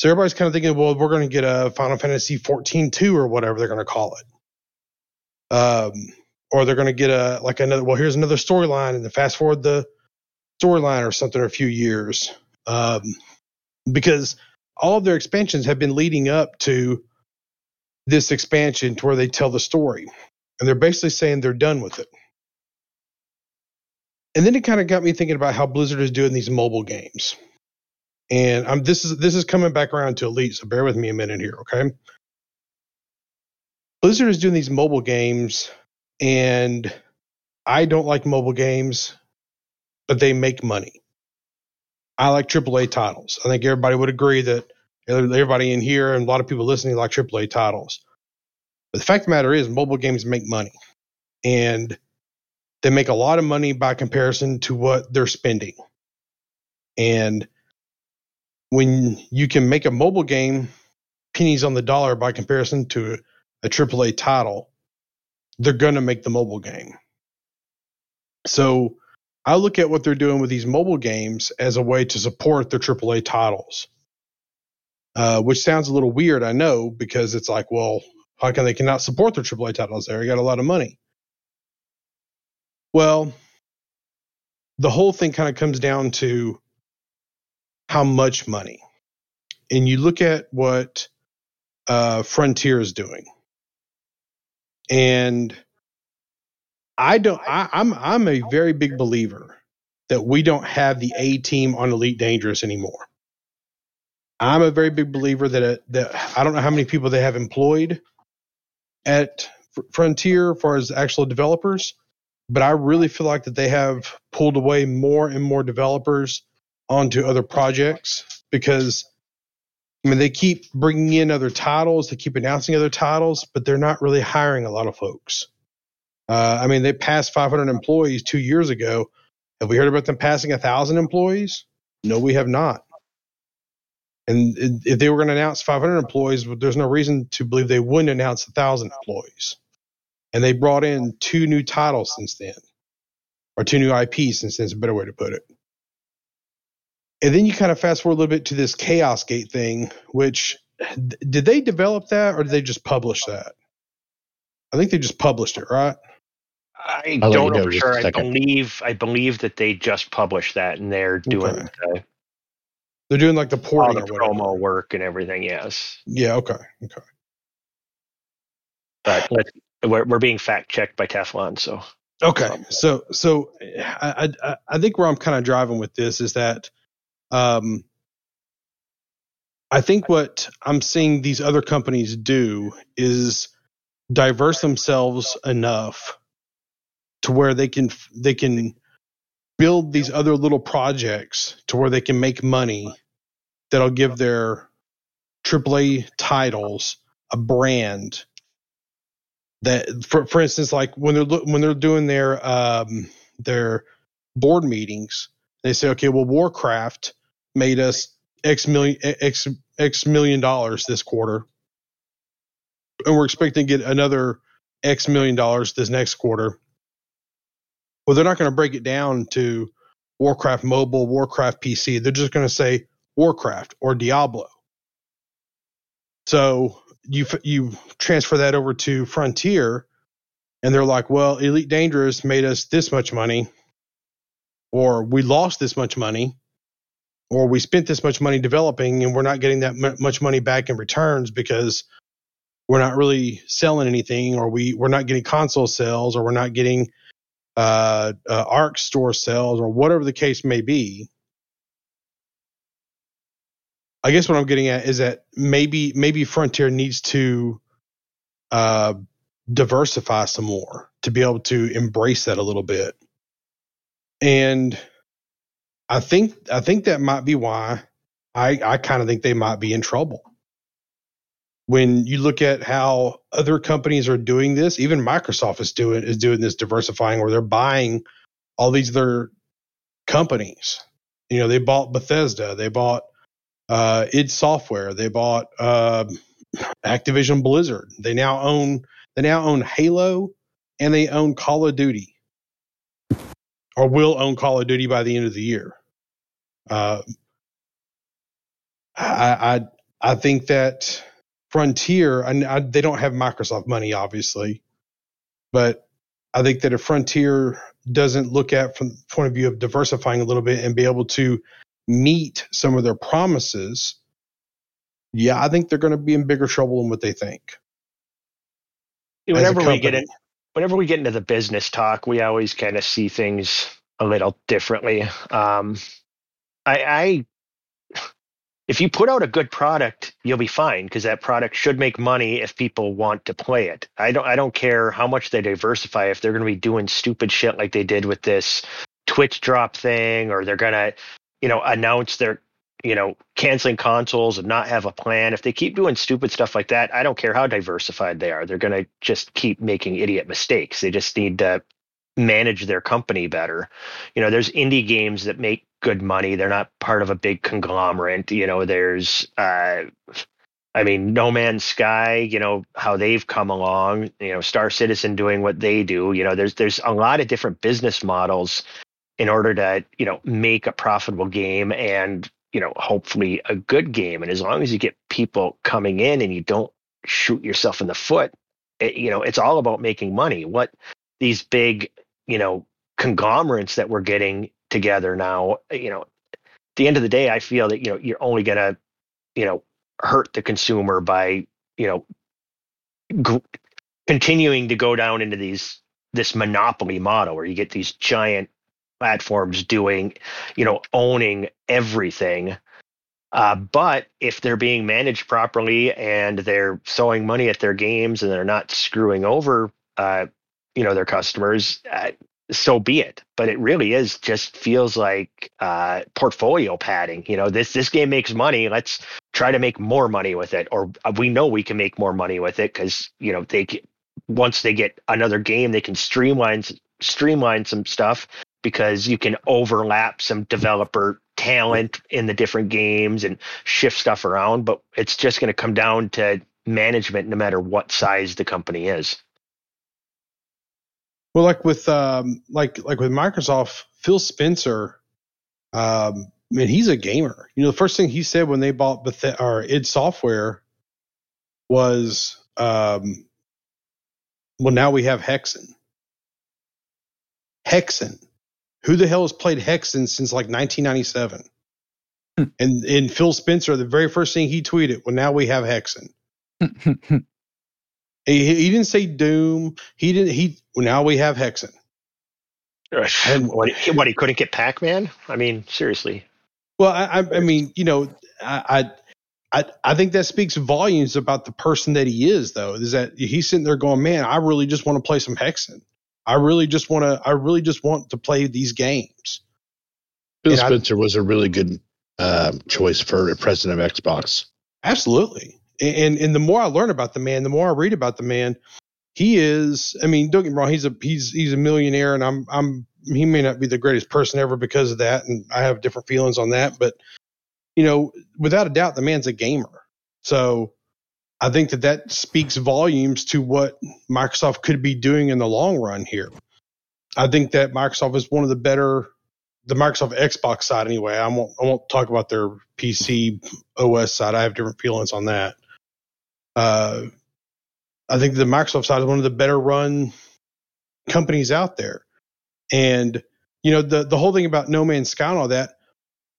So everybody's kind of thinking, well, we're going to get a Final Fantasy 14 2 or whatever they're going to call it. Um, or they're going to get a, like another, well, here's another storyline and then fast forward the storyline or something a few years. Um, because all of their expansions have been leading up to this expansion to where they tell the story. And they're basically saying they're done with it. And then it kind of got me thinking about how Blizzard is doing these mobile games. And I'm this is this is coming back around to Elite, so bear with me a minute here, okay? Blizzard is doing these mobile games, and I don't like mobile games, but they make money. I like AAA titles. I think everybody would agree that everybody in here and a lot of people listening like AAA titles. But the fact of the matter is, mobile games make money, and they make a lot of money by comparison to what they're spending. And when you can make a mobile game pennies on the dollar by comparison to a AAA title, they're going to make the mobile game. So I look at what they're doing with these mobile games as a way to support their AAA titles, uh, which sounds a little weird, I know, because it's like, well, how can they cannot support their AAA titles there? You got a lot of money. Well, the whole thing kind of comes down to how much money. And you look at what uh, Frontier is doing, and I don't. I, I'm I'm a very big believer that we don't have the A team on Elite Dangerous anymore. I'm a very big believer that it, that I don't know how many people they have employed at Fr- Frontier as far as actual developers, but I really feel like that they have pulled away more and more developers onto other projects because I mean they keep bringing in other titles, they keep announcing other titles, but they're not really hiring a lot of folks. Uh, I mean, they passed 500 employees two years ago. Have we heard about them passing a thousand employees? No, we have not. And if they were going to announce 500 employees, there's no reason to believe they wouldn't announce a thousand employees. And they brought in two new titles since then, or two new IPs since then. Is a better way to put it. And then you kind of fast forward a little bit to this Chaos Gate thing, which did they develop that or did they just publish that? I think they just published it, right? I I'll don't know know for sure. I believe I believe that they just published that and they're doing Okay. the, They're doing like the all the or promo work and everything. Yes, Yeah, okay. Okay. but let's, we're we're being fact checked by Teflon. So Okay, um, so so I I, I think where I'm kind of driving with this is that, um, I think what I'm seeing these other companies do is diverse themselves enough to where they can they can build these other little projects to where they can make money that'll give their AAA titles a brand that for for instance like when they're when they're doing their um their board meetings they say okay well warcraft made us x million x x million dollars this quarter. And we're expecting to get another x million dollars this next quarter. Well they're not going to break it down to warcraft mobile warcraft pc they're just going to say warcraft or diablo. So you you transfer that over to Frontier, and they're like, "Well, Elite Dangerous made us this much money, or we lost this much money, or we spent this much money developing, and we're not getting that mu- much money back in returns because we're not really selling anything, or we we're not getting console sales, or we're not getting uh, uh, ARX store sales, or whatever the case may be." I guess what I'm getting at is that maybe maybe Frontier needs to uh, diversify some more to be able to embrace that a little bit. And I think I think that might be why I I kind of think they might be in trouble. When you look at how other companies are doing this, even Microsoft is doing is doing this diversifying where they're buying all these other companies. You know, they bought Bethesda, they bought uh, id Software, they bought uh, Activision Blizzard. They now own they now own Halo and they own Call of Duty, or will own Call of Duty by the end of the year. Uh, I, I I think that Frontier, and I, they don't have Microsoft money, obviously, but I think that if Frontier doesn't look at from the point of view of diversifying a little bit and be able to meet some of their promises, yeah, I think they're going to be in bigger trouble than what they think. whenever we get in, whenever we get into the business talk, we always kind of see things a little differently. Um, I, I, if you put out a good product, you'll be fine because that product should make money if people want to play it. I don't, I don't care how much they diversify if they're going to be doing stupid shit like they did with this Twitch drop thing, or they're going to, you know, announce their you know, canceling consoles and not have a plan. If they keep doing stupid stuff like that, I don't care how diversified they are. They're going to just keep making idiot mistakes. They just need to manage their company better. You know, there's indie games that make good money. They're not part of a big conglomerate. You know, there's, uh, I mean, No Man's Sky, you know, how they've come along, you know, Star Citizen doing what they do. You know, there's, there's a lot of different business models in order to, you know, make a profitable game and you know, hopefully a good game. And as long as you get people coming in and you don't shoot yourself in the foot, it, you know, it's all about making money. What these big, you know, conglomerates that we're getting together now, you know, at the end of the day, I feel that, you know, you're only going to, you know, hurt the consumer by, you know, continuing to go down into these, this monopoly model where you get these giant platforms doing, you know, owning everything. Uh, but if they're being managed properly and they're throwing money at their games and they're not screwing over, uh, you know, their customers, uh, so be it. But it really is just feels like uh, portfolio padding. You know, this this game makes money. Let's try to make more money with it, or uh, we know we can make more money with it because you know they once they get another game, they can streamline streamline some stuff because you can overlap some developer talent in the different games and shift stuff around. But it's just going to come down to management, no matter what size the company is. Well, like with um, like like with Microsoft, Phil Spencer, um, man, he's a gamer. You know, the first thing he said when they bought Beth- or id Software was, um, "Well, now we have Hexen." Hexen. Who the hell has played Hexen since like 1997? Hmm. and and Phil Spencer, the very first thing he tweeted, "Well, now we have Hexen." He, he didn't say Doom. He didn't. He now we have Hexen. And- what, he, what he couldn't get Pac-Man? I mean, seriously. Well, I, I, I mean, you know, I, I, I- I think that speaks volumes about the person that he is, though. Is that he's sitting there going, "Man, I really just want to play some Hexen. I really just want to. I really just want to play these games." Bill And I- Spencer was a really good um, choice for president of Xbox. Absolutely. And and the more I learn about the man, the more I read about the man. He is. I mean, don't get me wrong. He's a he's he's a millionaire, and I'm I'm he may not be the greatest person ever because of that, and I have different feelings on that. But you know, without a doubt, the man's a gamer. So I think that that speaks volumes to what Microsoft could be doing in the long run here. I think that Microsoft is one of the better, the Microsoft Xbox side anyway. I won't I won't talk about their PC OS side. I have different feelings on that. Uh, I think the Microsoft side is one of the better run companies out there. And you know the the whole thing about No Man's Sky and all that,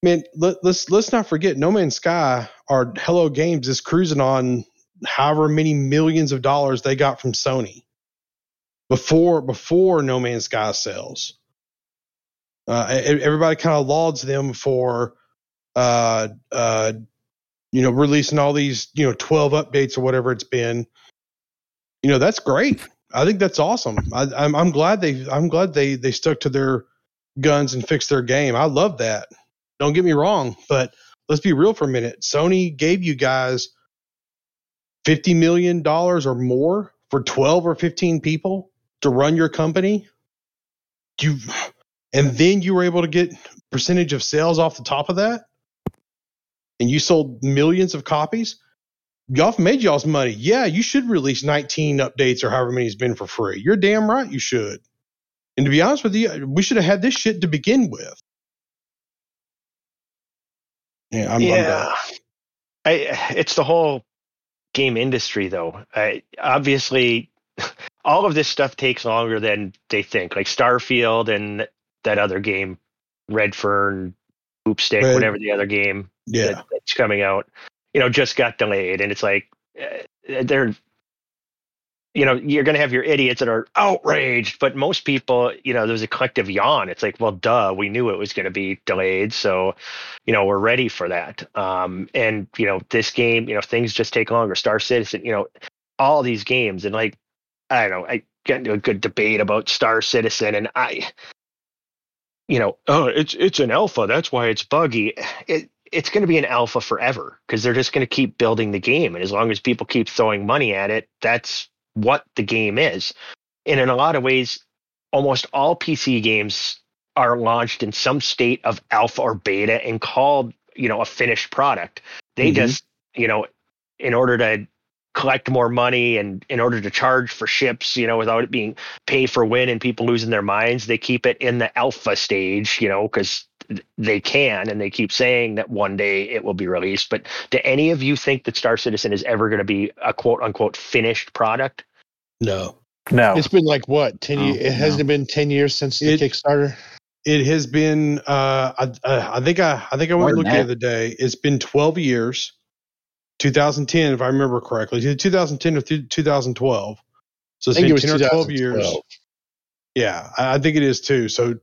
man. Let, let's let's not forget No Man's Sky or Hello Games is cruising on however many millions of dollars they got from Sony before before No Man's Sky sales. Uh, everybody kind of lauds them for uh, uh, you know, releasing all these, you know, 12 updates or whatever it's been. You know, that's great. I think that's awesome. I, I'm, I'm glad they, I'm glad they, they stuck to their guns and fixed their game. I love that. Don't get me wrong, but let's be real for a minute. Sony gave you guys $50 million or more for 12 or 15 people to run your company. You, and then you were able to get percentage of sales off the top of that and you sold millions of copies, y'all made y'all's money. Yeah, you should release 19 updates or however many it's been for free. You're damn right you should. And to be honest with you, we should have had this shit to begin with. Yeah, I'm, I'm yeah, done. I, it's the whole game industry, though. I, obviously, all of this stuff takes longer than they think. Like Starfield and that other game, Redfern, Hoopstick, Red- whatever the other game Yeah. that, that's coming out, you know, just got delayed, and it's like uh, they're, you know, you're going to have your idiots that are outraged, but most people, you know, there's a collective yawn. It's like, well, duh, we knew it was going to be delayed, so, you know, we're ready for that. Um, and you know, this game, you know, things just take longer. Star Citizen, you know, all these games, and like, I don't know, I get into a good debate about Star Citizen, and I, you know, oh, it's it's an alpha, that's why it's buggy. It it's going to be an alpha forever because they're just going to keep building the game, and as long as people keep throwing money at it, that's what the game is. And in a lot of ways, almost all PC games are launched in some state of alpha or beta and called, you know, a finished product. They Mhm. just, you know, in order to collect more money and in order to charge for ships, you know, without it being pay for win and people losing their minds, they keep it in the alpha stage, you know, because they can and they keep saying that one day it will be released. But do any of you think that Star Citizen is ever going to be a quote unquote finished product? No. No. It's been like what ten? Oh, years? It hasn't been ten years since the It- Kickstarter. It has been. Uh, I, uh, I think I. I think I More went than looked the other day. It's been 12 years. 2010, if I remember correctly, 2010 or th- 2012. So I it's think been it was 10 or 12 years. Yeah, I I think it is too. So,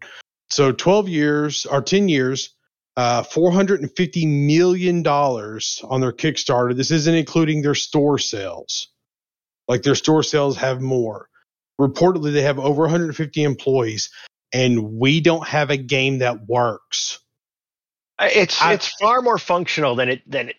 so 12 years or 10 years, uh, 450 million dollars on their Kickstarter. This isn't including their store sales. Like their store sales have more. Reportedly, they have over 150 employees, and we don't have a game that works. Uh, It's I- it's far more functional than it than it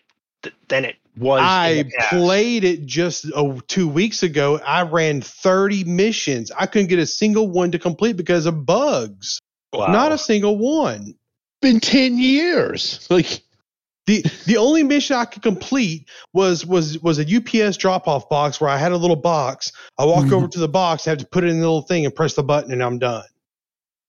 than it was. I played it just oh, two weeks ago. I ran 30 missions. I couldn't get a single one to complete because of bugs. Wow. Not a single one. Been ten years. Like The the only mission I could complete was was was a UPS drop off box where I had a little box. I walk Mhm. over to the box, I have to put it in the little thing and press the button, and I'm done.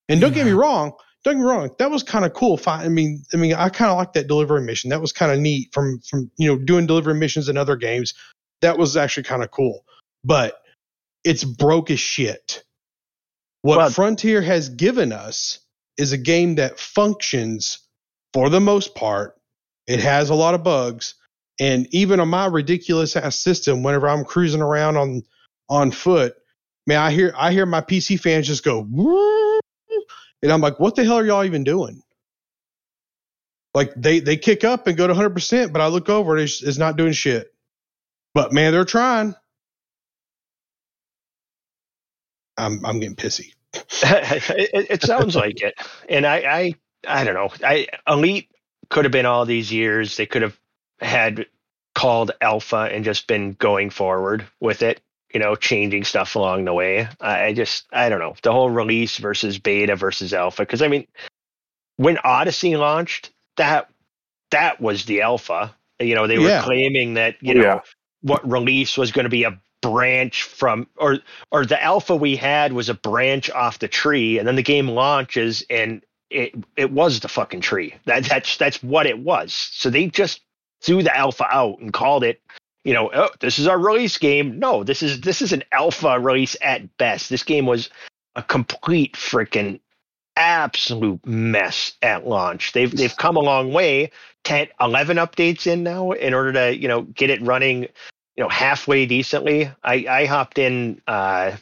And don't get me wrong, don't get me wrong, that was kind of cool. I mean, I mean, I kind of like that delivery mission. That was kind of neat from from you know doing delivery missions in other games. That was actually kind of cool, but it's broke as shit. What Well- Frontier has given us is a game that functions for the most part. It has a lot of bugs, and even on my ridiculous ass system, whenever I'm cruising around on on foot, man, I hear I hear my PC fans just go, "Woo," and I'm like, what the hell are y'all even doing? Like they they kick up and go to 100, percent but I look over and it's, it's not doing shit. But man, they're trying. I'm I'm getting pissy. it, it sounds like it, and I, I, I don't know. I Elite could have been all these years. They could have had called Alpha and just been going forward with it. You know, changing stuff along the way. I, I just, I don't know. The whole release versus beta versus alpha. Because I mean, when Odyssey launched, that that was the alpha. You know, they were Yeah. claiming that you know Yeah. what release was going to be a branch from or or the alpha we had was a branch off the tree and then the game launches and it it was the fucking tree. That that's that's what it was. So they just threw the alpha out and called it you know oh this is our release game. No this is this is an alpha release at best. This game was a complete freaking absolute mess at launch. They've they've come a long way. 10 11 updates in now in order to you know get it running you know halfway decently. I i hopped in uh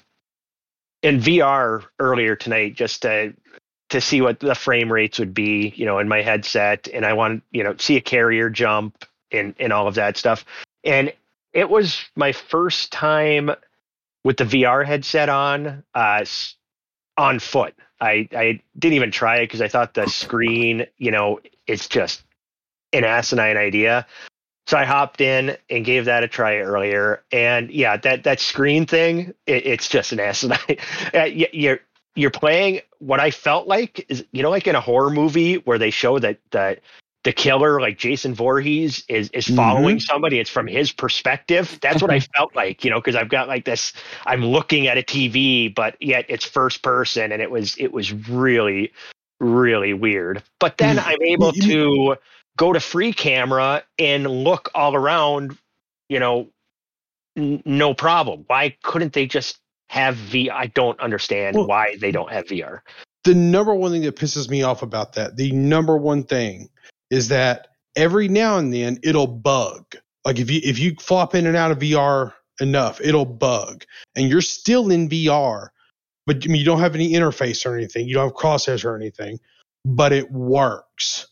in vr earlier tonight just to to see what the frame rates would be you know in my headset. And i want you know see a carrier jump and and all of that stuff. And it was my first time with the vr headset on uh on foot. I i didn't even try it because i thought the screen you know it's just an asinine idea so I hopped in and gave that a try earlier, and yeah, that that screen thing, it, it's just an asinine. Uh, you're you're playing what I felt like is you know like in a horror movie where they show that that the killer like Jason Voorhees is is following somebody. It's from his perspective. That's what I felt like, you know, because I've got like this. I'm looking at a TV, but yet it's first person, and it was it was really really weird. But then I'm able to go to free camera and look all around, you know, n- no problem. Why couldn't they just have V? I I don't understand Well- why they don't have VR. the number one thing that pisses me off about that, the number one thing is that every now and then it'll bug. Like if you if you flop in and out of VR enough, it'll bug. And you're still in VR, but you don't have any interface or anything. You don't have crosshairs or anything, but it works.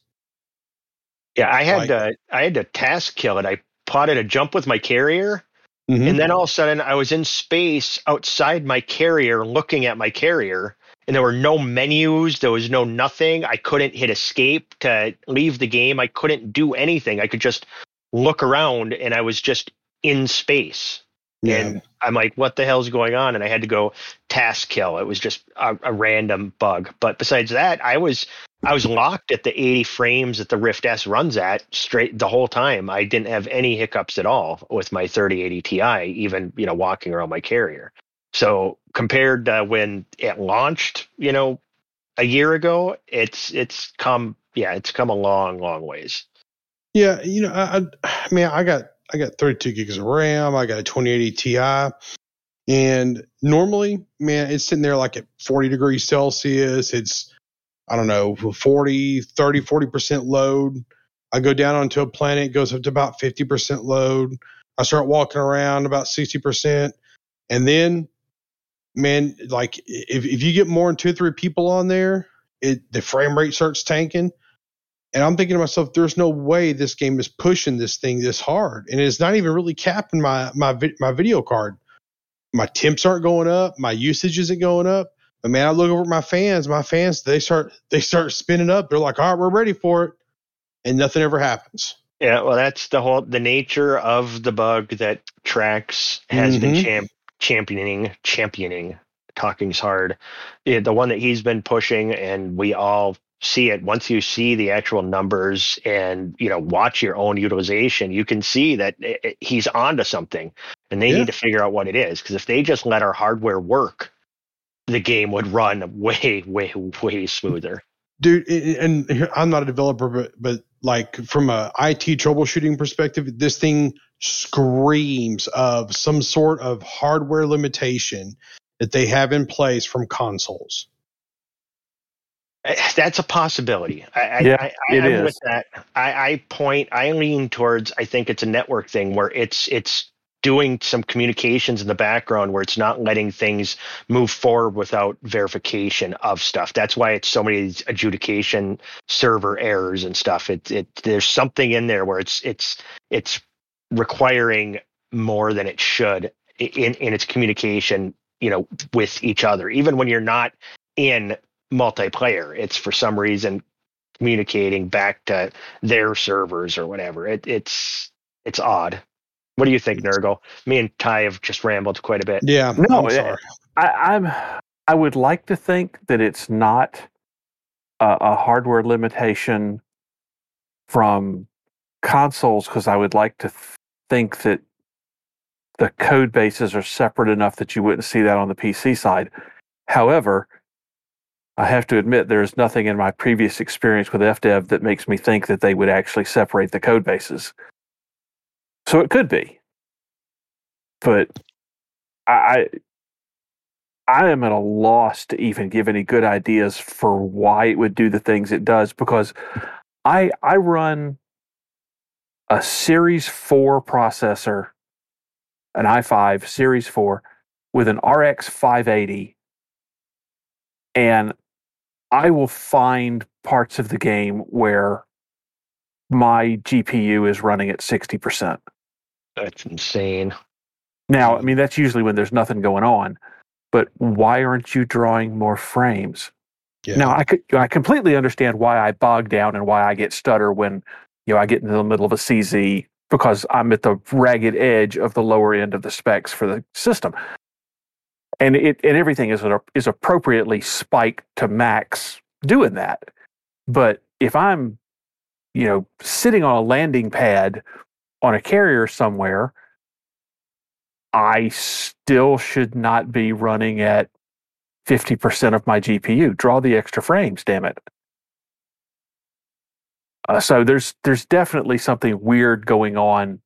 Yeah, I had Like- to I had to task kill it. I plotted a jump with my carrier, Mhm. and then all of a sudden I was in space outside my carrier, looking at my carrier, and there were no menus. There was no nothing. I couldn't hit escape to leave the game. I couldn't do anything. I could just look around, and I was just in space. Yeah. And I'm like, what the hell's going on? And I had to go task kill. It was just a, a random bug. But besides that, I was I was locked at the 80 frames that the Rift S runs at straight the whole time. I didn't have any hiccups at all with my 3080 Ti, even you know walking around my carrier. So compared to when it launched, you know, a year ago, it's it's come yeah, it's come a long, long ways. Yeah, you know, I, I man, I got I got 32 gigs of RAM. I got a 2080 Ti, and normally, man, it's sitting there like at 40 degrees Celsius. It's I don't know 40, 30, 40 percent load. I go down onto a planet, goes up to about 50 percent load. I start walking around about 60 percent, and then, man, like if if you get more than two or three people on there, it the frame rate starts tanking. And I'm thinking to myself, there's no way this game is pushing this thing this hard, and it's not even really capping my my my video card. My temps aren't going up, my usage isn't going up. But man, I look over at my fans. My fans, they start they start spinning up. They're like, all right, we're ready for it, and nothing ever happens. Yeah, well, that's the whole the nature of the bug that Trax has been Mhm. champ, championing. Championing, talking's hard. Yeah, the one that he's been pushing, and we all see it. Once you see the actual numbers and you know watch your own utilization, you can see that it, it- he's onto something, and they Yeah. need to figure out what it is. Because if they just let our hardware work, the game would run way, way, way smoother. dude and and i'm not a developer but but like from a it troubleshooting perspective this thing screams of some sort of hardware limitation that they have in place from consoles Eh, That's a possibility. I, I, Yeah, I, I, it I'm is. with that. I, I point. I lean towards. I think it's a network thing where it's it's doing some communications in the background where it's not letting things move forward without verification of stuff. That's why it's so many adjudication server errors and stuff. It it there's something in there where it's it's it's requiring more than it should in in its communication. You know, with each other, even when you're not in multiplayer. It's for some reason communicating back to their servers or whatever. It, it's it's odd. What do you think, Nurgle? Me and Ty have just rambled quite a bit. yeah No, I'm sorry. I, I'm. I would like to think that it's not a, a hardware limitation from consoles because I would like to th- think that the code bases are separate enough that you wouldn't see that on the PC side. However, I have to admit there is nothing in my previous experience with FDev that makes me think that they would actually separate the code bases. So it could be, but I I am at a loss to even give any good ideas for why it would do the things it does because I I run a Series 4 processor, an i5 Series 4 with an RX 580 and I will find parts of the game where my GPU is running at 60%. That's insane. Now, I mean, that's usually when there's nothing going on, but why aren't you drawing more frames? yeah. Now, I could, I completely understand why I bog down and why I get stutter when, you know, I get into the middle of a CZ because I'm at the ragged edge of the lower end of the specs for the system. And it, and everything is, is appropriately spiked to max doing that. But if I'm, you know, sitting on a landing pad on a carrier somewhere, I still should not be running at 50% of my GPU. Draw the extra frames, damn it. Uh, so there's there's definitely something weird going on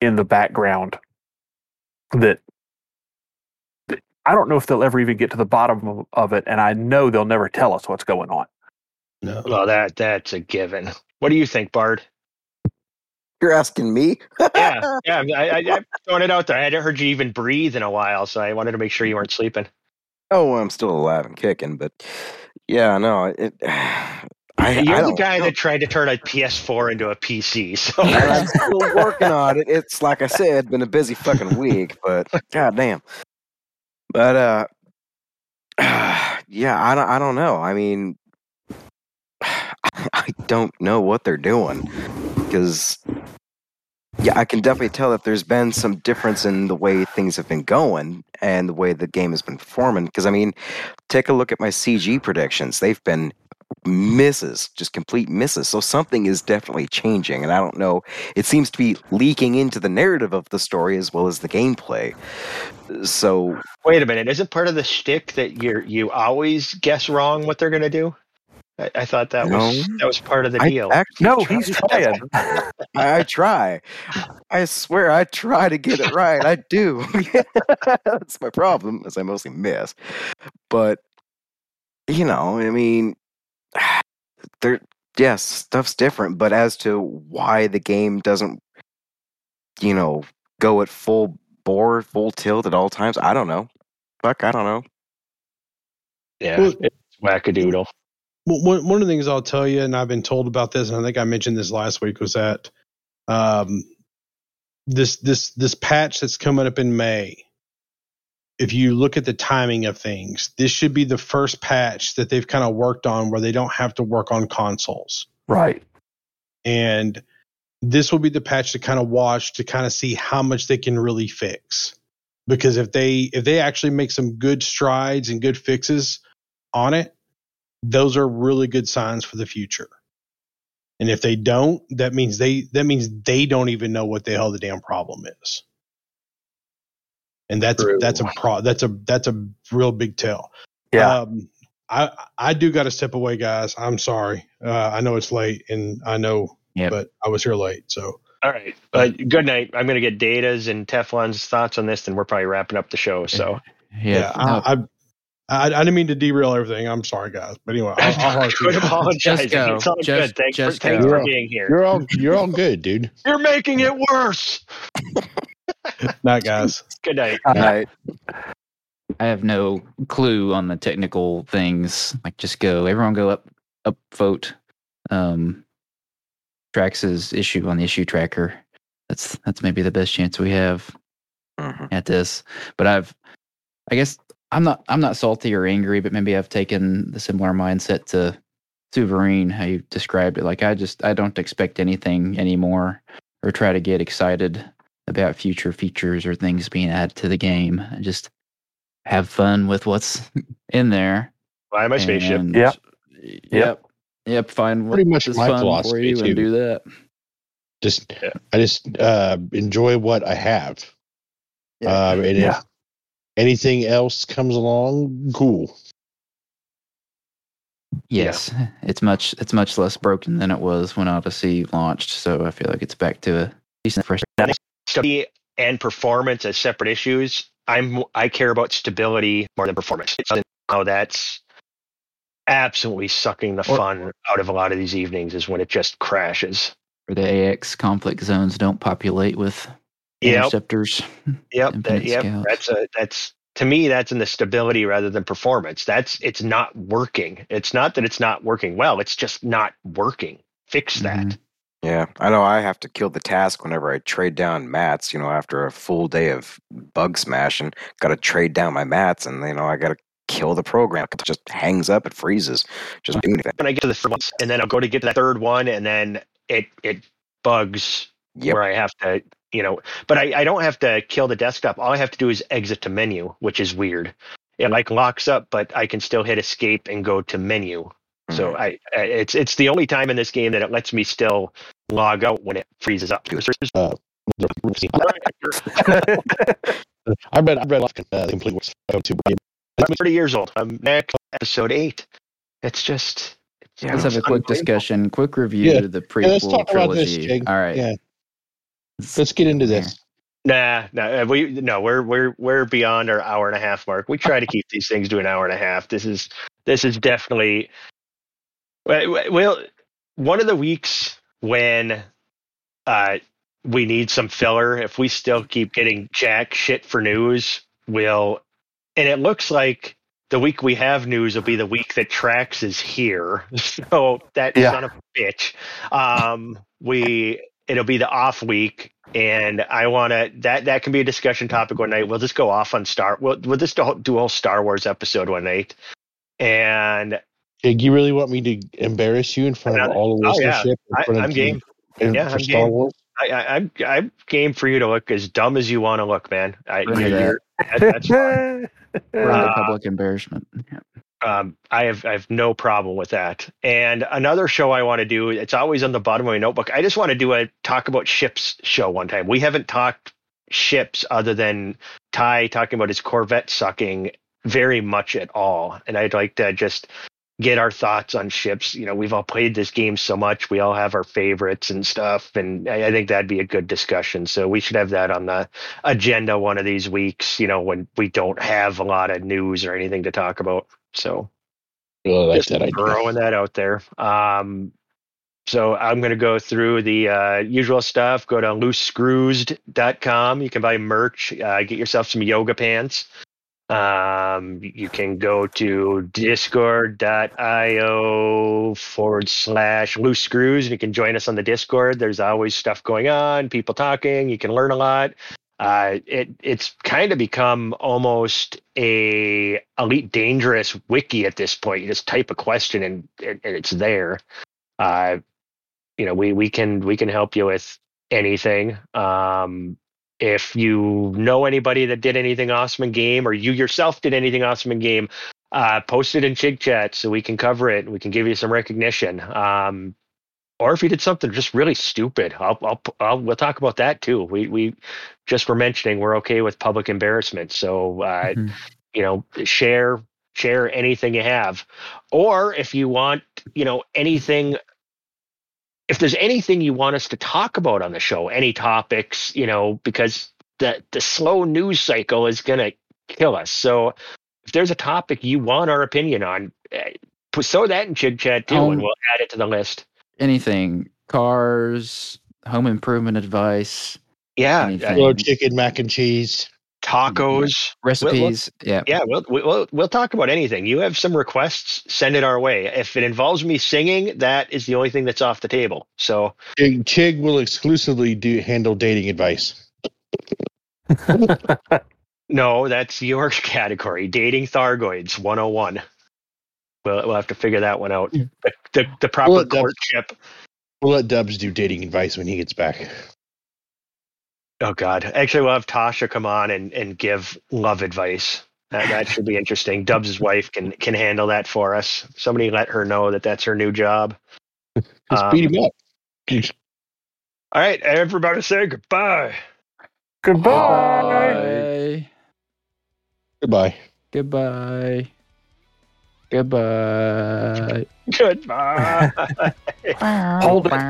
in the background that, I don't know if they'll ever even get to the bottom of, of it, and I know they'll never tell us what's going on. no. Well, that that's a given. What do you think, Bard? You're asking me? Yeah, yeah. I, I, I'm throwing it out there. I hadn't heard you even breathe in a while, so I wanted to make sure you weren't sleeping. Oh, I'm still alive and kicking, but yeah, no, it. I, You're I the guy know. that tried to turn a PS4 into a PC. So I'm still working on it. It's like I said, been a busy fucking week, but goddamn. But uh, yeah, I don't, I don't know. I mean, I don't know what they're doing because yeah, I can definitely tell that there's been some difference in the way things have been going and the way the game has been performing. Because I mean, take a look at my CG predictions; they've been misses, just complete misses. So something is definitely changing, and I don't know. It seems to be leaking into the narrative of the story as well as the gameplay. So wait a minute. Isn't part of the shtick that you you always guess wrong what they're going to do? I, I thought that was that was part of the I deal. actually No, try- he's trying. I, I try. I swear I try to get it right. I do. That's my problem, as I mostly miss. But you know, I mean, there. Yes, stuff's different. But as to why the game doesn't, you know, go at full bore, full tilt at all times, I don't know. Fuck, I don't know. yeah, Well- it's wackadoodle. Well, one one of the things I'll tell you, and I've been told about this, and I think I mentioned this last week, was that um, this this this patch that's coming up in May. If you look at the timing of things, this should be the first patch that they've kind of worked on where they don't have to work on consoles, Right. and this will be the patch to kind of watch to kind of see how much they can really fix. Because if they if they actually make some good strides and good fixes on it, those are really good signs for the future. And if they don't, that means they that means they don't even know what the hell the damn problem is. And that's True. that's a pro that's a that's a real big tell. Yeah. Um, I I do got to step away, guys. I'm sorry. Uh, I know it's late, and I know, Yep. but I was here late. So All right. Uh, good night. I'm going to get Data's and Teflon's thoughts on this, and we're probably wrapping up the show. So Yeah. I, I, I I didn't mean to derail everything. I'm sorry, guys. But anyway, I'll, I'll I harsh would you. apologize. Just go. It's all Just- good. Thanks, just for, thanks go. for being here. You're all you're all good, dude. You're making it worse. Night, guys. Good night. All right. I have no clue on the technical things. Like, just go. Everyone go up, up vote. Um, Trax's issue on the issue tracker. That's that's maybe the best chance we have Mhm. at this. But I've, I guess I'm not I'm not salty or angry, but maybe I've taken the similar mindset to Souverine. How you described it. Like I just I don't expect anything anymore, or try to get excited about future features or things being added to the game. I just have fun with what's in there. Fly my spaceship. and- Yep. Yep. Yep. Find what Pretty much is my fun for you too. and do that. Just Yeah. I just uh, enjoy what I have. Yeah. Um, and Yeah. if anything else comes along, cool. Yes, it's much it's much less broken than it was when Odyssey launched. So I feel like it's back to a decent fresh. Stability and performance as separate issues. I'm I care about stability more than performance. How that's absolutely sucking the fun out of a lot of these evenings is when it just crashes. Where the AX conflict zones don't populate with Yep. interceptors. Yep, that, yep. Scouts. That's a that's to me that's in the stability rather than performance. That's it's not working. It's not that it's not working well. It's just not working. Fix that. Mhm. Yeah, I know I have to kill the task whenever I trade down mats, you know, after a full day of bug smashing. Got to trade down my mats and, you know, I got to kill the program. It just hangs up, it freezes. Just doing that. When I get to the third one, and then I'll go to get to that third one, and then it it bugs Yep. where I have to, you know. But I, I don't have to kill the desktop. All I have to do is exit to menu, which is weird. It like locks up, but I can still hit escape and go to menu. So Mhm. I, I it's it's the only time in this game that it lets me still log out when it freezes up. I read I read like uh, complete works of. I'm 30 years old. I'm next episode eight. It's just Yeah, Let's have a quick discussion, quick review Yeah. of the Yeah, let's prequel talk about this, trilogy. All right. Yeah, let's get into this. Nah, nah, we no, we're we're we're beyond our hour and a half mark. We try to keep these things to an hour and a half. This is this is definitely well, well one of the weeks when uh we need some filler. If we still keep getting jack shit for news, we'll and it looks like the week we have news will be the week that Trax is here. So that Yeah. son of a bitch. Um, we it'll be the off week, and I want to that that can be a discussion topic one night. We'll just go off on Star. We'll we'll just do do a whole Star Wars episode one night, and Jake, you really want me to embarrass you in front of all the Oh, yeah. listenership? in I- front of I'm game. in- Yeah, for I'm Star game. Wars? I, I I'm I'm game for you to look as dumb as you want to look, man. I, Bring it you're, up. you're, that, that's fine. For the Uh, public embarrassment. Yeah. Um, I have I have no problem with that. And another show I want to do, it's always on the bottom of my notebook. I just want to do a talk about ships show one time. We haven't talked ships other than Ty talking about his Corvette sucking very much at all. And I'd like to just get our thoughts on ships. You know, we've all played this game so much. We all have our favorites and stuff. And I, I think that'd be a good discussion. So we should have that on the agenda one of these weeks, you know, when we don't have a lot of news or anything to talk about. So Really like that idea. throwing that out there. Um, so I'm going to go through the uh, usual stuff. Go to loosescrews.com. You can buy merch. Uh, get yourself some yoga pants. Um, you can go to discord.io forward slash loose screws and you can join us on the Discord. There's always stuff going on, people talking. You can learn a lot. Uh, it it's kind of become almost a elite dangerous wiki at this point. You just type a question and, and it's there. Uh, you know, we we can we can help you with anything. Um, if you know anybody that did anything awesome in game, or you yourself did anything awesome in game, uh, post it in Chig Chat so we can cover it. We can give you some recognition. Um, or if you did something just really stupid, I'll, I'll, I'll we'll talk about that too. We we just were mentioning we're okay with public embarrassment, so uh, Mhm. you know share share anything you have. Or if you want, you know, anything if there's anything you want us to talk about on the show, any topics, you know, because the the slow news cycle is going to kill us. So if there's a topic you want our opinion on, eh, put throw that in chit Chat too, Um, and we'll add it to the list. Anything, cars, home improvement advice, Yeah, anything. Grilled chicken, mac and cheese. tacos. recipes. yeah. Yeah, we'll, we'll we'll talk about anything. You have some requests, send it our way. If it involves me singing, that is the only thing that's off the table. So Chig, Chig will exclusively do handle dating advice. no, that's your category. Dating Thargoids 101. We'll we'll have to figure that one out. The the, the proper Well, that's- courtship. We'll let Dubs do dating advice when he gets back. Oh God! Actually, we'll have Tasha come on and, and give love advice. That, that should be interesting. Dubs' wife can can handle that for us. Somebody let her know that that's her new job. Just Um, beat him up. All right, everybody, say goodbye. Goodbye. Goodbye. Goodbye. Goodbye. Goodbye. Goodbye. Hold it.